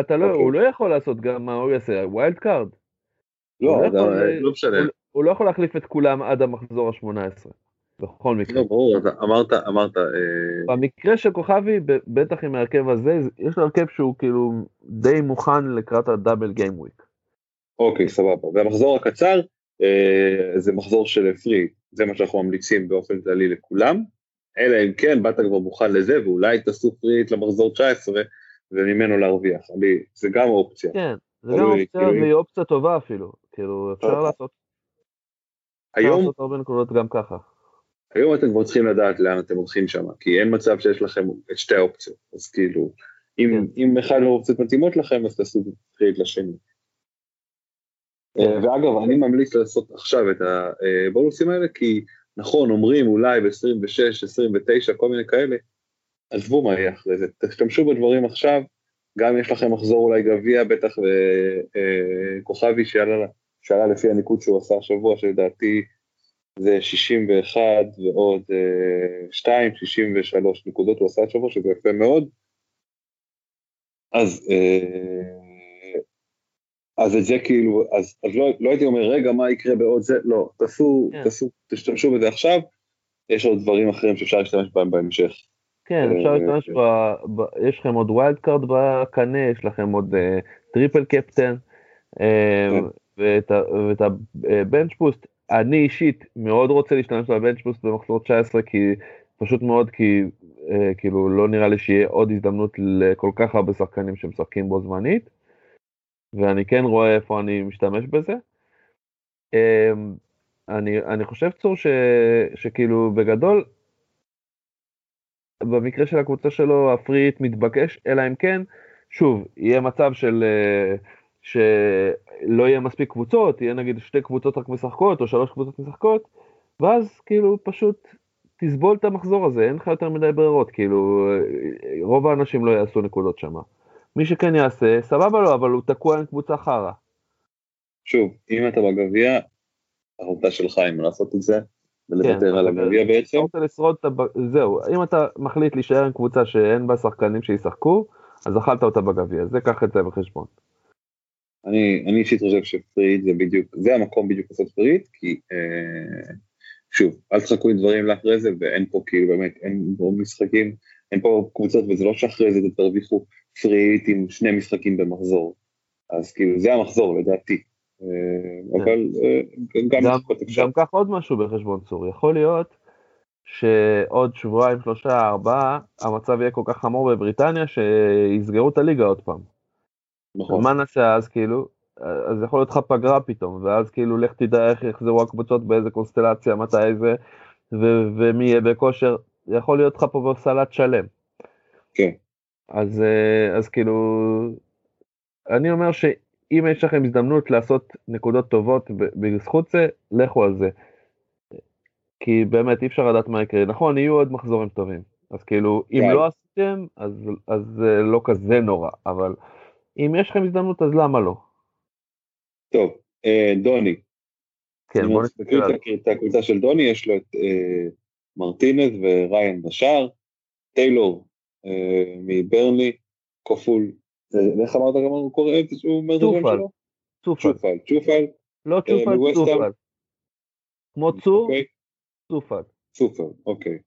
אתה לא, אוקיי. הוא לא יכול לעשות גם מה הוא יעשה, wild card. לא, לא, לא משנה. הוא, הוא לא יכול להחליף את כולם עד המחזור ה-18. בכל מקרה. לא, ברור, אמרת, אמרת... אה... במקרה של כוכבי, בטח עם ההרכב הזה, יש לו הרכב שהוא כאילו די מוכן לקראת ה double game week. אוקיי, סבבה. והמחזור הקצר, אה, זה מחזור של free, זה מה שאנחנו ממליצים באופן כללי לכולם, אלא אם כן באת כבר מוכן לזה, ואולי תעשו free hit למחזור 19, וממנו להרוויח. אני, זה גם אופציה. כן, זה גם אופציה, כאילו... והיא אופציה טובה אפילו. כאילו, אפשר לעשות... היום... אפשר לעשות הרבה נקודות גם ככה. היום אתם כבר צריכים לדעת לאן אתם הולכים שם, כי אין מצב שיש לכם את שתי האופציות, אז כאילו, אם, כן. אם אחד מהאופציות מתאימות לכם, אז תעשו free hit לשני. אה, ואגב, אני ממליץ לעשות עכשיו את הבונוסים האלה, כי נכון, אומרים אולי ב-26, 29, כל מיני כאלה, עזבו מה יהיה אחרי זה, תשתמשו בדברים עכשיו, גם יש לכם מחזור אולי גביע, בטח וכוכבי אה, שעלה, שעלה לפי הניקוד שהוא עשה השבוע, שלדעתי זה 61 ועוד 2, 63 נקודות הוא עשה השבוע, שזה יפה מאוד. אז, אה, אז את זה כאילו, אז, אז לא, לא הייתי אומר, רגע, מה יקרה בעוד זה? לא, תעשו, כן. תעשו, תשתמשו בזה עכשיו, יש עוד דברים אחרים שאפשר להשתמש בהם בהמשך. כן, אפשר אה, להשתמש ב... ב... יש לכם עוד wild card בקנה, יש לכם עוד triple captain, ואת ה bench boost, אני אישית מאוד רוצה להשתמש ב bench boost במחזור 19 כי פשוט מאוד כי אה, כאילו לא נראה לי שיהיה עוד הזדמנות לכל כך הרבה שחקנים שמשחקים בו זמנית ואני כן רואה איפה אני משתמש בזה. אה, אני, אני חושב צור ש, שכאילו בגדול במקרה של הקבוצה שלו הפריט מתבקש אלא אם כן שוב יהיה מצב של אה, שלא יהיה מספיק קבוצות, יהיה נגיד שתי קבוצות רק משחקות או שלוש קבוצות משחקות, ואז כאילו פשוט תסבול את המחזור הזה, אין לך יותר מדי ברירות, כאילו רוב האנשים לא יעשו נקודות שם. מי שכן יעשה, סבבה לו, אבל הוא תקוע עם קבוצה חרא. שוב, אם אתה בגביע, החלטה שלך אם לעשות את זה, ולוותר כן, על הגביע בעצם. אתה לשרוד את ה... זהו, אם אתה מחליט להישאר עם קבוצה שאין בה שחקנים שישחקו, אז אכלת אותה בגביע, זה קח את זה בחשבון. אני, אני אישית חושב שפריט זה בדיוק, זה המקום בדיוק לעשות פריט, כי אה, שוב, אל תחכו עם דברים לאחרי זה, ואין פה כאילו באמת, אין פה משחקים, אין פה קבוצות, וזה לא שאחרי זה תרוויחו פריט עם שני משחקים במחזור. אז כאילו זה המחזור לדעתי. אה, כן. אבל אה, גם אפשר. גם קח עוד משהו בחשבון צור, יכול להיות שעוד שבועיים, שלושה, ארבעה, המצב יהיה כל כך חמור בבריטניה שיסגרו את הליגה עוד פעם. נכון. מה נעשה אז כאילו? אז יכול להיות לך פגרה פתאום, ואז כאילו לך תדע איך יחזרו הקבוצות, באיזה קונסטלציה, מתי זה, ו- ומי יהיה בכושר, יכול להיות לך פה בסלט שלם. כן. אז, אה, אז כאילו, אני אומר שאם יש לכם הזדמנות לעשות נקודות טובות בזכות זה, לכו על זה. כי באמת אי אפשר לדעת מה יקרה. נכון, יהיו עוד מחזורים טובים. אז כאילו, אם כן. לא עשיתם, אז, אז זה לא כזה נורא, אבל אם יש לכם הזדמנות, אז למה לא? טוב, אה, דוני. כן, בוא נסתכל על את הקבוצה- את הקבוצה של דוני, יש לו את אה, מרטינז וריין בשער, טיילור אה, מברנלי, כפול, איך אמרת גם הוא קורא את זה שהוא אומר את השם צופל. שלו? צופל. צ'ופל, צ'ופל, לא צופל? צופל. כמו צור, אוקיי, צופל. צופל, אוקיי.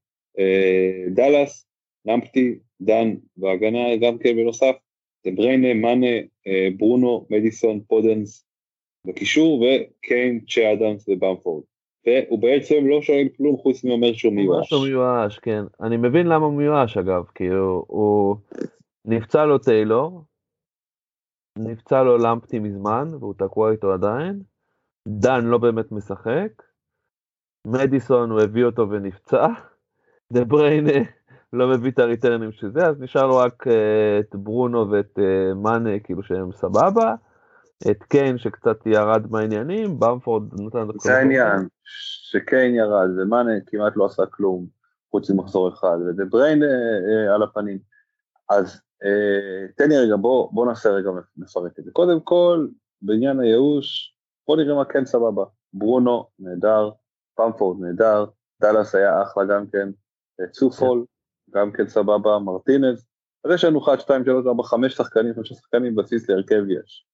דאלאס, למפטי, דן בהגנה גם כן בנוסף, דבריינה, מאנה, אה, ברונו, מדיסון, פודנס בקישור, וקיין, צ'ה אדמס ובמפורד. והוא בעצם לא שואל כלום חוץ מאומר שהוא הוא אומר מיואש. שהוא מיואש, כן. אני מבין למה הוא מיואש אגב, כי הוא, הוא נפצע לו טיילור, נפצע לו למפטי מזמן, והוא תקוע איתו עדיין, דן לא באמת משחק, מדיסון הוא הביא אותו ונפצע, דה בריינה לא מביא את הריטרנים של זה, אז נשאר לו רק אה, את ברונו ואת אה, מאנה, כאילו שהם סבבה, את קיין שקצת ירד מהעניינים, במפורד נתן את זה העניין, שקיין ירד ומאנה כמעט לא עשה כלום חוץ ממחזור אחד, ודבריין אה, אה, על הפנים. אז אה, תן לי רגע, בוא, בוא נעשה רגע, נפרק את זה. קודם כל, בעניין הייאוש, בוא נראה מה כן סבבה. ברונו, נהדר, פמפורד, נהדר, דאלאס היה אחלה גם כן, צופול, גם כן סבבה, מרטינז. אז יש לנו 1, 2, 3, 4, 5 שחקנים, 5 שחקנים בסיס להרכב יש.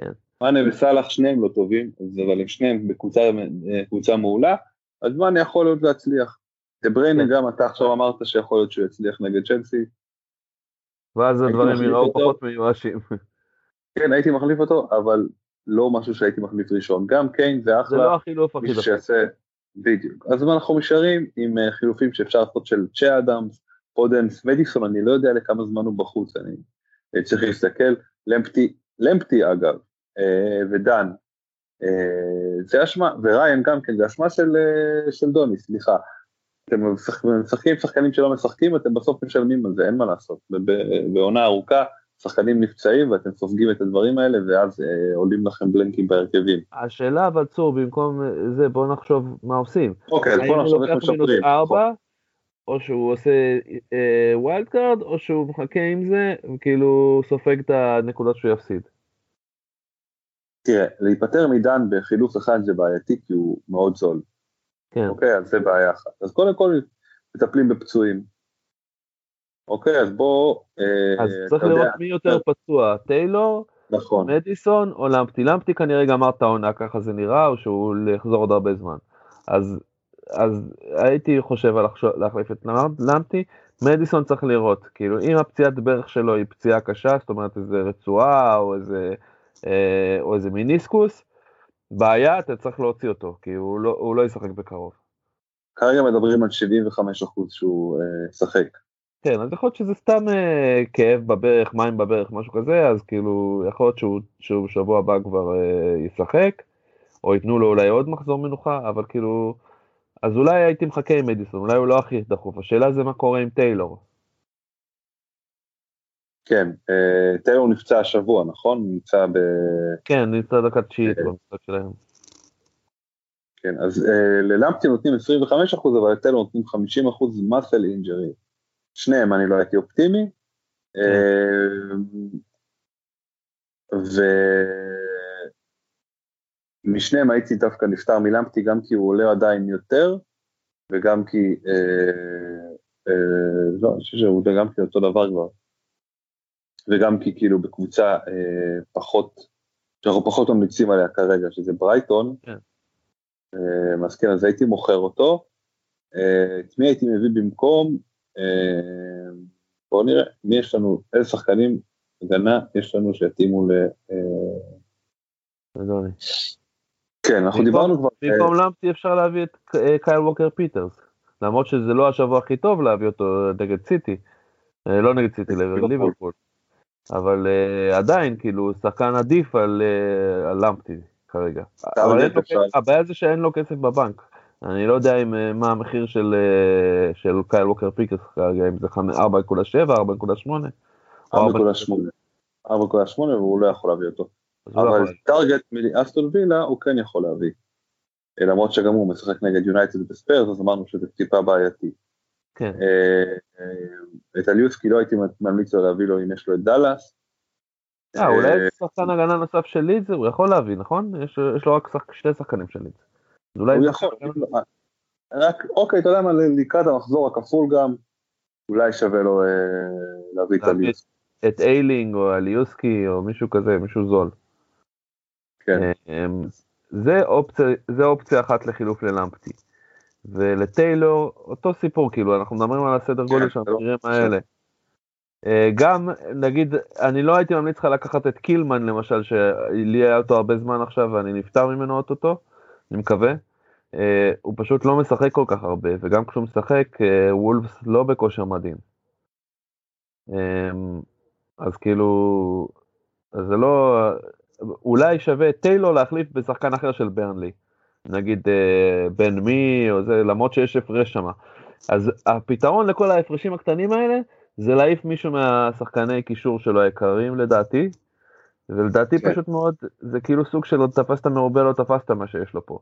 כן. מאנה וסאלח שניהם לא טובים, אבל הם שניהם בקבוצה אה, מעולה, אז מאנה יכול להיות להצליח. דבריינה כן. גם אתה עכשיו אמרת שיכול להיות שהוא יצליח נגד צ'לסי, ואז הדברים יראו. פחות מיואשים. כן הייתי מחליף אותו, אבל לא משהו שהייתי מחליף ראשון. גם קיין זה זה אחלה, לא החילוף הכי דחוף. בדיוק. אז אנחנו נשארים עם אה, חילופים שאפשר לעשות של צ'ה אדמס, פודנס, מדיסון, אני לא יודע לכמה זמן הוא בחוץ, אני אני צריך להסתכל. למפטי, למפטי אגב, אה, ודן, אה, זה אשמה, ובריינה גם כן, זה אשמה של, אה, של דוני, סליחה. אתם משחק- משחקים שחקנים שלא משחקים, אתם בסוף משלמים על זה, אין מה לעשות. בעונה ארוכה, שחקנים נפצעים ואתם סופגים את הדברים האלה, ואז אה, עולים לכם בלנקים בהרכבים. השאלה אבל צור, במקום זה בוא נחשוב מה עושים. אוקיי, אז בוא נחשוב איך משפרים. ארבע, או שהוא עושה wild card, או שהוא מחכה עם זה, וכאילו סופג את הנקודות שהוא יפסיד. תראה, להיפטר מדן בחילוף אחד זה בעייתי, כי הוא מאוד זול. כן, אוקיי, אז זה בעיה אחת. אז קודם כל מטפלים בפצועים. אוקיי, אז בוא, אה, אז צריך יודע, לראות מי יותר פצוע, טיילור, נכון, מדיסון או למפטי. למפטי כנראה גמר את העונה, ככה זה נראה, או שהוא יחזור עוד הרבה זמן. אז, אז הייתי חושב על להחליף את למפ- למפטי. מדיסון צריך לראות, כאילו אם הפציעת ברך שלו היא פציעה קשה, זאת אומרת איזה רצועה או איזה, אה, או איזה מיניסקוס, בעיה, אתה צריך להוציא אותו, כי הוא לא, הוא לא ישחק בקרוב. כרגע מדברים על 75% שהוא אה, ישחק. כן, אז יכול להיות שזה סתם אה, כאב בברך, מים בברך, משהו כזה, אז כאילו, יכול להיות שהוא, שהוא בשבוע הבא כבר אה, ישחק, או ייתנו לו אולי עוד מחזור מנוחה, אבל כאילו, אז אולי הייתי מחכה עם מדיסון, אולי הוא לא הכי דחוף, השאלה זה מה קורה עם טיילור. כן, אה, טיילור נפצע השבוע, נכון? נמצא ב... כן, נמצא דקה תשיעית אה. במשחק שלהם. כן, אז אה, ללמפטי נותנים 25%, אבל לטיילור נותנים 50% מסל אינג'רי. שניהם אני לא הייתי אופטימי. אה, ומשניהם הייתי דווקא נפטר מלמפטי, גם כי הוא עולה עדיין יותר, וגם כי, אה, אה, לא, אני חושב שהוא גם כי אותו דבר כבר. וגם כי כאילו בקבוצה אה, פחות, שאנחנו פחות ממליצים עליה כרגע, שזה ברייטון, כן. אה, אז כן, אז הייתי מוכר אותו. אה, את מי הייתי מביא במקום? אה, בואו נראה, מי יש לנו, איזה שחקנים הגנה יש לנו שיתאימו ל... אה. כן, אנחנו דיברנו כבר... אה, במקום למפטי אפשר להביא את קייל ווקר פיטרס, למרות שזה לא השבוע הכי טוב להביא אותו נגד סיטי, לא נגד סיטי, ליברפול. אבל עדיין כאילו שחקן עדיף על למפטי כרגע. הבעיה זה שאין לו כסף בבנק. אני לא יודע אם, אה, מה המחיר של, אה, של קייל ווקר פיטרס כרגע, אם זה חמ- 4.7, 4.8. או 4.8. 4.8 והוא לא יכול להביא אותו. לא אבל. טארגט מאסטון וילה הוא כן יכול להביא. למרות שגם הוא משחק נגד יונייטד וספרס, אז אמרנו שזה טיפה בעייתי. כן. את אליוסקי לא הייתי ממליץ לו להביא לו אם יש לו את דאלאס. אה, אולי שחקן הגנה נוסף של לידס הוא יכול להביא, נכון? יש לו רק שני שחקנים של לידס. הוא יכול, רק, אוקיי, אתה יודע מה, לקראת המחזור הכפול גם, אולי שווה לו אה, להביא את אליוסקי. את איילינג או אליוסקי או מישהו כזה, מישהו זול. כן. אמ, זה אופציה, זה אופציה אחת לחילוף ללמפטי. ולטיילור, אותו סיפור, כאילו, אנחנו מדברים על הסדר גודל של המחירים האלה. אה, גם, נגיד, אני לא הייתי ממליץ לך לקחת את קילמן למשל, שלי היה אותו הרבה זמן עכשיו ואני נפטר ממנו אוטוטו, אני מקווה. אה, הוא פשוט לא משחק כל כך הרבה, וגם כשהוא משחק, אה, וולפס לא בכושר מדהים. אמ, אז כאילו, זה לא, אולי שווה טיילור להחליף בשחקן אחר של ברנלי. נגיד אה, בן מי או זה, למרות שיש הפרש שם. אז הפתרון לכל ההפרשים הקטנים האלה זה להעיף מישהו מהשחקני קישור שלו היקרים לדעתי, ולדעתי כן. פשוט מאוד זה כאילו סוג של עוד תפסת מרובה לא תפסת מה שיש לו פה.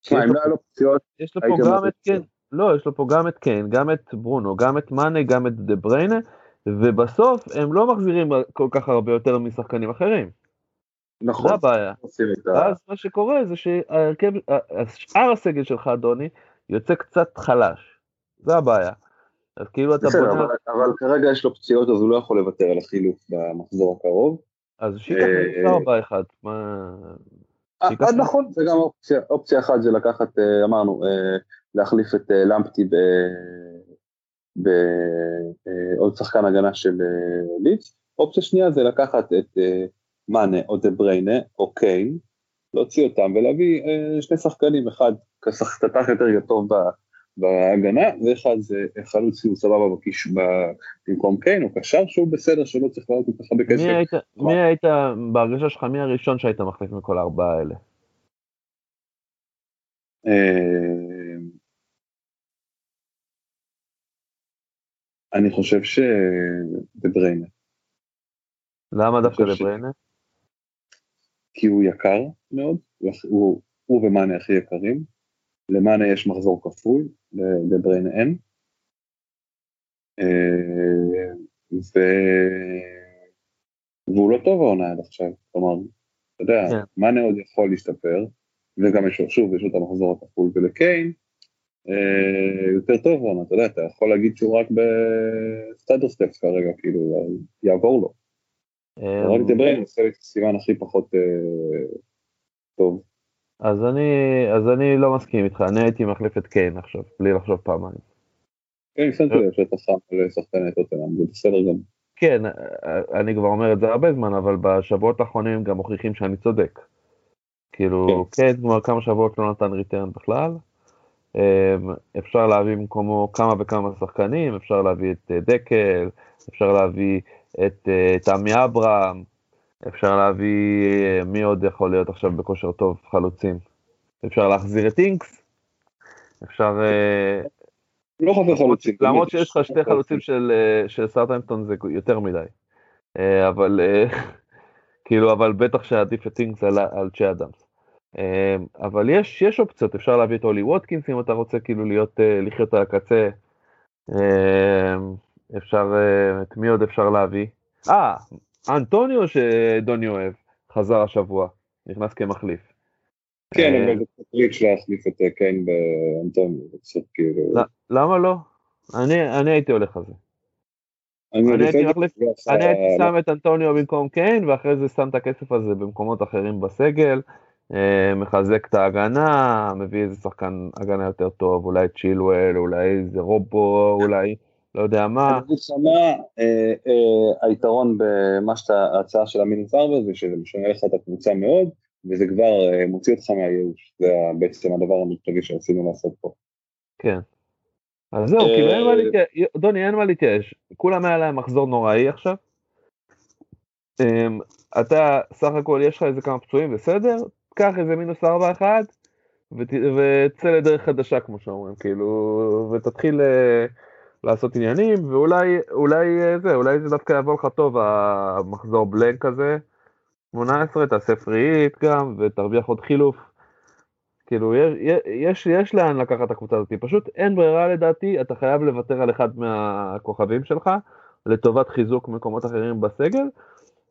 תשמע, אם לא היה לו פציעות, יש לו פה גם את קיין, לא, יש לו פה גם את קיין, גם את ברונו, גם את מאנה, גם את דה בריינה, ובסוף הם לא מחזירים כל כך הרבה יותר משחקנים אחרים. נכון. זה הבעיה. אז מה שקורה זה שהרכב, שאר הסגל שלך אדוני יוצא קצת חלש. זה הבעיה. אז כאילו אתה בסדר, בונה... אבל, אבל כרגע יש לו פציעות אז הוא לא יכול לוותר על החילוף במחזור הקרוב. אז שיקח ארבע אחד. מה... אה, אה, נכון, זה גם אופציה, אחת זה לקחת, אה, אמרנו, להחליף את למפטי בעוד שחקן הגנה של ליץ. אופציה שנייה זה לקחת את מאנה או דה בריינה או קיין, להוציא אותם ולהביא אה, שני שחקנים, אחד כסחטתך יותר טוב בהגנה, ואחד זה חלוץ שהוא סבבה בקיש במקום קיין, או קשר שהוא בסדר, שלא צריך לעלות כל כך הרבה כסף. מי היית, בהרגשה שלך, מי הראשון שהיית מחליף מכל הארבעה האלה? אה, אני חושב שדה בריינה. למה דווקא דה בריינה? כי הוא יקר מאוד, הוא, הוא ומאנה הכי יקרים, למאנה יש מחזור כפוי, לבריין אין, אה, ו... והוא לא טוב העונה עד עכשיו, כלומר, אתה יודע, yeah. כן. מאנה עוד יכול להשתפר, וגם יש לו, שוב, יש לו את המחזור הכפול, ולקיין, אה, יותר טוב העונה, אתה יודע, אתה יכול להגיד שהוא רק בסטאדר סטפס כרגע, כאילו, יעבור לו. רק דבריין עושה לי את הסימן הכי פחות אה, טוב. אז אני, אז אני לא מסכים איתך, אני הייתי מחליף את קיין עכשיו, בלי לחשוב פעמיים. כן, שמתי לב שאתה שם על שחקני טוטנאם, זה בסדר גם. כן, אני כבר אומר את זה הרבה זמן, אבל בשבועות האחרונים גם מוכיחים שאני צודק. כאילו, כן, כבר כמה שבועות לא נתן ריטרן בכלל. אמ, אפשר להביא במקומו כמה וכמה שחקנים, אפשר להביא את אה, דקל, אפשר להביא את אה, תמי אברהם, אפשר להביא, אה, מי עוד יכול להיות עכשיו בכושר טוב, חלוצים? אפשר להחזיר את אינקס, אפשר... אה, לא חבר חלוצים. למרות שיש לך שתי חלוצים של, של סארטהמפטון זה יותר מדי. אבל כאילו, אבל בטח שעדיף את אינקס על, על צ'י אדמס. אבל יש, יש אופציות, אפשר להביא את אולי ווטקינס אם אתה רוצה כאילו להיות, לחיות על הקצה. אפשר, אה, את מי עוד אפשר להביא? אה, אנטוניו שדוני אוהב, חזר השבוע, נכנס כמחליף. כן, אה, אבל זה קטריץ' להחליף את אה, קיין באנטוניו, קצת כאילו... למה לא? אני הייתי הולך על זה. אני הייתי שם את אנטוניו במקום קיין, ואחרי זה שם את הכסף הזה במקומות אחרים בסגל, מחזק את ההגנה, מביא איזה שחקן הגנה יותר טוב, אולי צ'ילואל, אולי איזה רובו, אולי... לא יודע מה. אני מה, אה, אה, היתרון במה שאתה, ההצעה של המינוס ארבע זה שזה משנה לך את הקבוצה מאוד, וזה כבר אה, מוציא אותך מהייאוש, זה בעצם הדבר המרכזי שרצינו לעשות פה. כן. אז זהו, כאילו אין מה להתייאש, דוני אין מה להתייאש, כולם היה להם מחזור נוראי עכשיו. אתה, סך הכל יש לך איזה כמה פצועים, בסדר? קח איזה מינוס ארבע אחד, וצא לדרך חדשה כמו שאומרים, כאילו, ותתחיל לעשות עניינים, ואולי אולי אה, זה, אולי זה דווקא יבוא לך טוב המחזור בלנק הזה, 18, תעשה פריעית גם, ותרוויח עוד חילוף. כאילו, יש, יש, יש לאן לקחת את הקבוצה הזאת, פשוט אין ברירה לדעתי, אתה חייב לוותר על אחד מהכוכבים שלך, לטובת חיזוק מקומות אחרים בסגל,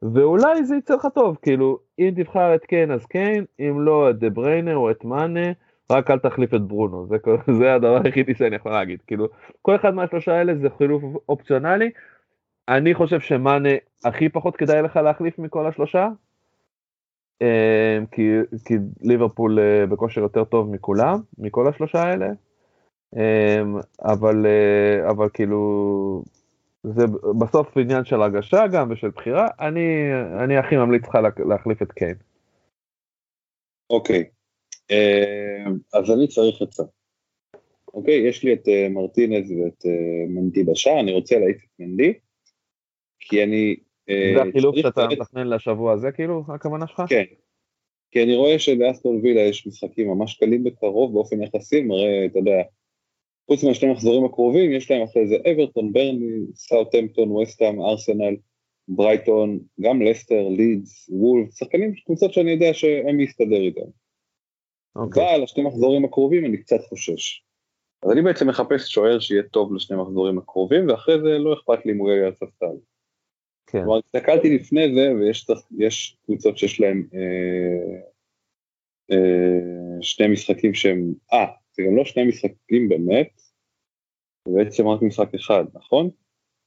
ואולי זה יצא לך טוב, כאילו, אם תבחר את קיין אז קיין, אם לא את דה בריינר או את מאנה, רק אל תחליף את ברונו, זה, זה הדבר היחידי שאני יכול להגיד, כאילו, כל אחד מהשלושה האלה זה חילוף אופציונלי, אני חושב שמאנה הכי פחות כדאי לך להחליף מכל השלושה, אמ, כי, כי ליברפול אה, בכושר יותר טוב מכולם, מכל השלושה האלה, אמ, אבל, אה, אבל כאילו, זה בסוף עניין של הרגשה גם ושל בחירה, אני, אני הכי ממליץ לך להחליף את קיין. אוקיי, אמ, אז אני צריך עצה. אוקיי, יש לי את אה, מרטינז ואת מנדי בשער, אני רוצה להעיף את מנדי, כי אני אה, זה החילוף שאתה מתכנן לשבוע הזה כאילו, הכוונה שלך? כן. כי אני רואה שלאסטון וילה יש משחקים ממש קלים בקרוב באופן יחסי, מראה, אתה יודע, חוץ מהשני מחזורים הקרובים, יש להם אחרי זה אברטון, ברני, סאוטהמפטון, וסטהאם, ארסנל, ברייטון, גם לסטר, לידס, וולף, שחקנים, קבוצות שאני יודע שהם יסתדר איתם. אוקיי. אבל השני מחזורים הקרובים אני קצת חושש. אז אני בעצם מחפש שוער שיהיה טוב לשני מחזורים הקרובים, ואחרי זה לא אכפת לי אם הוא יהיה על הספסל. כן. כלומר, הסתכלתי לפני זה, ויש קבוצות שיש להם אה, אה, שני משחקים שהם, אה, זה גם לא שני משחקים באמת, זה בעצם רק משחק אחד, נכון?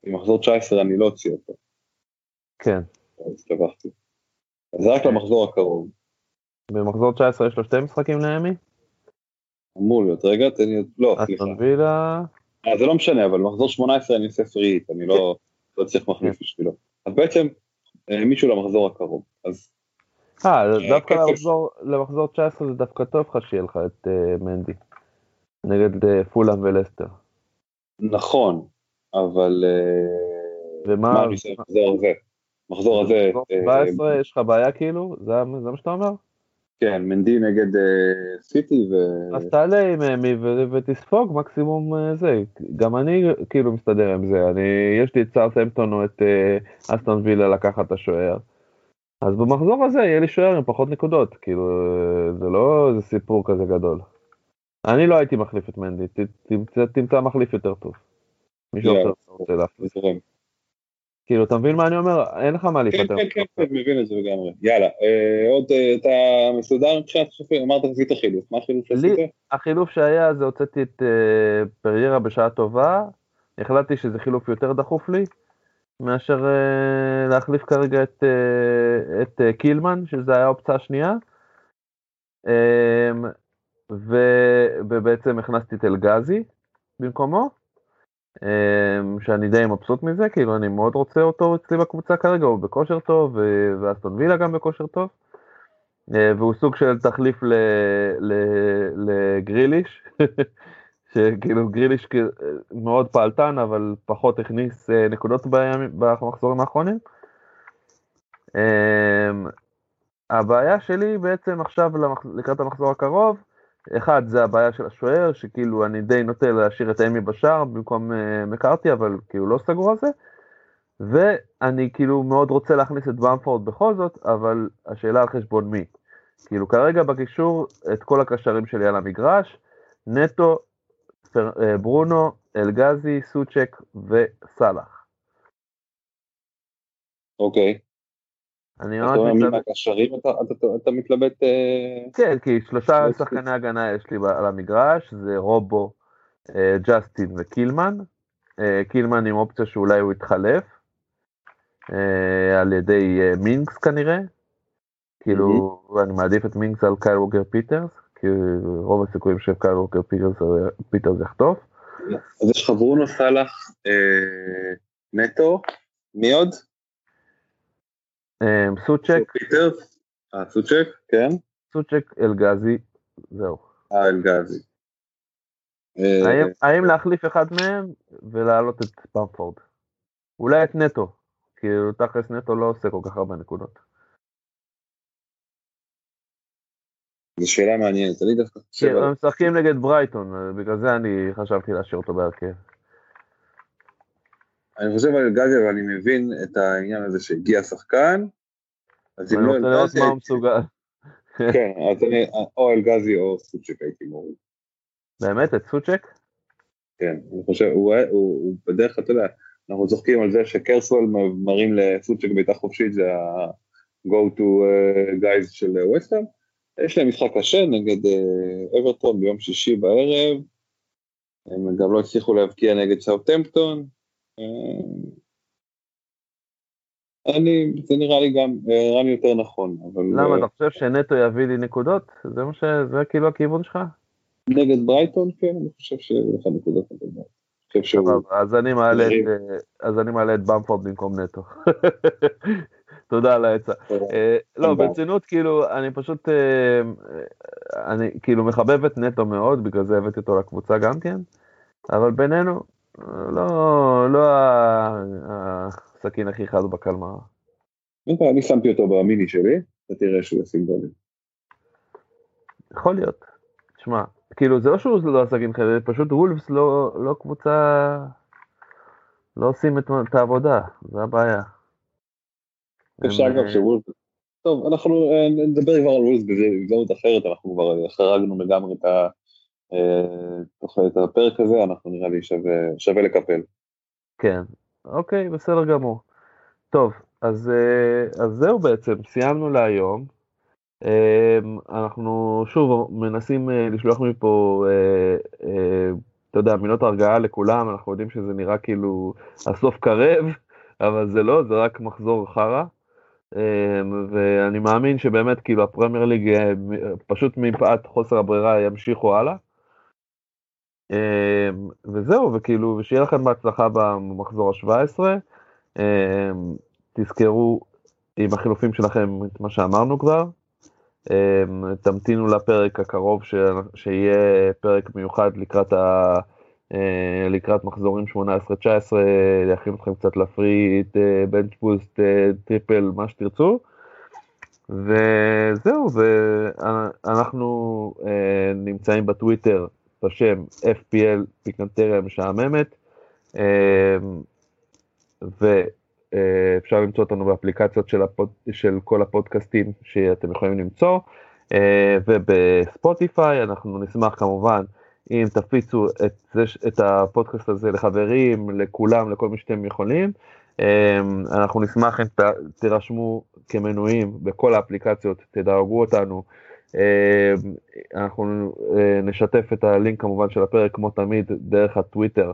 במחזור 19 אני לא אוציא אותו. כן. אז התלבחתי. אז רק למחזור הקרוב. במחזור 19 יש לו שתי משחקים נעמי? אמור להיות, רגע, תן לי, לא, סליחה. אסטון וילה. אה, זה לא משנה, אבל מחזור 18 אני עושה פריט, אני לא, לא צריך מחליף כן. בשבילו. אז בעצם אה, מישהו למחזור הקרוב, אז... אה, אה דווקא למחזור, למחזור 19 זה דווקא טוב לך שיהיה לך את uh, מנדי, נגד uh, פולאם ולסטר. נכון, אבל... ומה... מה אני עושה במחזור הזה? מחזור הזה... מחזור 17 יש לך בעיה כאילו? זה מה שאתה אומר? כן, מנדי נגד uh, סיטי ו... אז תעלה עם אמי ותספוג מקסימום uh, זה. גם אני כאילו מסתדר עם זה. אני, יש לי את סארטהמפטון או את אסטון וילה לקחת את השוער. אז במחזור הזה יהיה לי שוער עם פחות נקודות. כאילו, זה לא איזה סיפור כזה גדול. אני לא הייתי מחליף את מנדי, תמצא, תמצא מחליף יותר טוב. מישהו אחר רוצה להחליף. כאילו, אתה מבין מה אני אומר? אין לך מה להיפטר. כן, כן, כן, כן, מבין את זה לגמרי. יאללה, אה, עוד, אה, אתה מסודר מבחינת חילופים? אמרת עשית חילוף, מה החילוף שעשית? החילוף שהיה זה הוצאתי את אה, פריירה בשעה טובה, החלטתי שזה חילוף יותר דחוף לי, מאשר להחליף כרגע את, את קילמן, שזה היה האופציה השנייה. ובעצם הכנסתי את אלגזי במקומו. אמ, שאני די מבסוט מזה, כאילו אני מאוד רוצה אותו אצלי בקבוצה כרגע, הוא בכושר טוב, ואסטון וילה גם בכושר טוב, אה, והוא סוג של תחליף לגריליש, שכאילו גריליש מאוד פעלתן, אבל פחות הכניס אה, נקודות במחזורים האחרונים. אמ, הבעיה שלי בעצם עכשיו לקראת המחזור הקרוב, אחד זה הבעיה של השוער, שכאילו אני די נוטה להשאיר את אמי בשער במקום uh, מקארתי, אבל כאילו לא סגור על זה. ואני כאילו מאוד רוצה להכניס את במפורד בכל זאת, אבל השאלה על חשבון מי. כאילו כרגע בקישור את כל הקשרים שלי על המגרש, נטו, פר, uh, ברונו, אלגזי, סוצ'ק וסאלח. אוקיי. Okay. אני ממש מתלבט. הקשרים אתה, אתה, אתה, אתה מתלבט... אה, כן, כי שלושה שחקני הגנה יש לי על המגרש, זה רובן, אה, ג'סטין וקילמן. אה, קילמן עם אופציה שאולי הוא יתחלף, על ידי מינקס כנראה. כאילו, אני מעדיף את מינקס על קייל ווקר פיטרס, כי רוב הסיכויים שקייל ווקר פיטרס יחטוף. אז יש לך ברונו סאלח, נטו, מי עוד? אמ, סוצ'ק. אה, סוצ'ק, כן. סוצ'ק, אלגזי, זהו. אה, אלגזי. אה, האם להחליף אחד מהם ולהעלות את פמפורד? אולי את נטו, כי תכלס נטו לא עושה כל כך הרבה נקודות. זו שאלה מעניינת, אני דווקא חושב... הם משחקים נגד ברייטון, בגלל זה אני חשבתי להשאיר אותו בהרכב. אני חושב על גדי, אבל אני מבין את העניין הזה שהגיע שחקן, אז אם לא... אני רוצה. כן, אז אני, או אלגזי או סוצ'ק הייתי מוריד. באמת, את סוצ'ק? כן, אני חושב, הוא, בדרך כלל, אתה יודע, אנחנו צוחקים על זה שקרסוול מראים לסוצ'ק בעיטה חופשית, זה ה-go to uh, guys של ווסטהאם. יש להם משחק קשה נגד אברטון ביום שישי בערב, הם גם לא הצליחו להבקיע נגד סאוטמפטון. אני, זה נראה לי גם, נראה לי יותר נכון, אבל... למה, אתה חושב שנטו יביא לי נקודות? זה מה ש... זה כאילו הכיוון שלך? נגד ברייטון, כן, אני חושב שיביא לך נקודות נגד ברייטון. אז אני מעלה את, אז אני מעלה את במפורד במקום נטו. תודה על העצה. אה, לא, ברצינות, כאילו, אני פשוט, אה, אני כאילו מחבב את נטו מאוד, בגלל זה הבאתי אותו לקבוצה גם כן, אבל בינינו, לא, לא הסכין הכי חד בקלמר. אני שמתי אותו במיני שלי, אתה תראה שהוא ישים גולים. יכול להיות. תשמע, כאילו זה לא שהוא לא הסכין חד, פשוט וולפס לא, לא קבוצה, לא עושים את, את העבודה, זה הבעיה. אפשר אגב שוולף, טוב, אנחנו אה, נדבר כבר על וולף בהזדמנות אחרת, אנחנו כבר חרגנו לגמרי את ה... אה, את הפרק הזה, אנחנו נראה לי שווה, שווה לקפל. כן, אוקיי, בסדר גמור. טוב, אז, אה, אז זהו בעצם, סיימנו להיום. אנחנו שוב מנסים לשלוח מפה, אתה יודע, מילות הרגעה לכולם, אנחנו יודעים שזה נראה כאילו הסוף קרב, אבל זה לא, זה רק מחזור חרא. אמ, ואני מאמין שבאמת כאילו הפרמייר ליג אה, פשוט מפאת חוסר הברירה ימשיכו הלאה. אמ, וזהו, וכאילו, ושיהיה לכם בהצלחה במחזור ה-17. אמ, תזכרו עם החילופים שלכם את מה שאמרנו כבר. תמתינו לפרק הקרוב שיהיה פרק מיוחד לקראת ה... אה, לקראת מחזורים 18-19, להכין אתכם קצת ל free hit, bench boost, triple, מה שתרצו. וזהו, ואנחנו אה, נמצאים בטוויטר בשם FPL פיקנטריה משעממת, אה, ואפשר למצוא אותנו באפליקציות של, הפוד, של כל הפודקאסטים שאתם יכולים למצוא, ובספוטיפיי אנחנו נשמח כמובן אם תפיצו את, זה, את הפודקאסט הזה לחברים, לכולם, לכל מי שאתם יכולים. אמ, אנחנו נשמח אם תירשמו כמנויים בכל האפליקציות, תדרגו אותנו. אמ, אנחנו אה, נשתף את הלינק כמובן של הפרק כמו תמיד דרך הטוויטר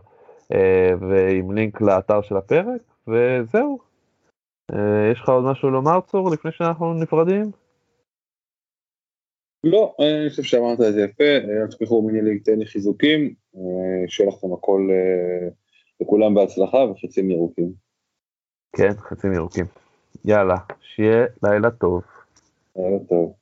אה, ועם לינק לאתר של הפרק, וזהו. אה, יש לך עוד משהו לומר צור לפני שאנחנו נפרדים? לא, אני חושב שאמרת את זה יפה, אל תשכחו מיני ליג תן לי חיזוקים, אה, שיהיה לכם הכל אה, לכולם בהצלחה וחצים ירוקים. כן, חצים ירוקים. יאללה, שיהיה לילה טוב. לילה טוב.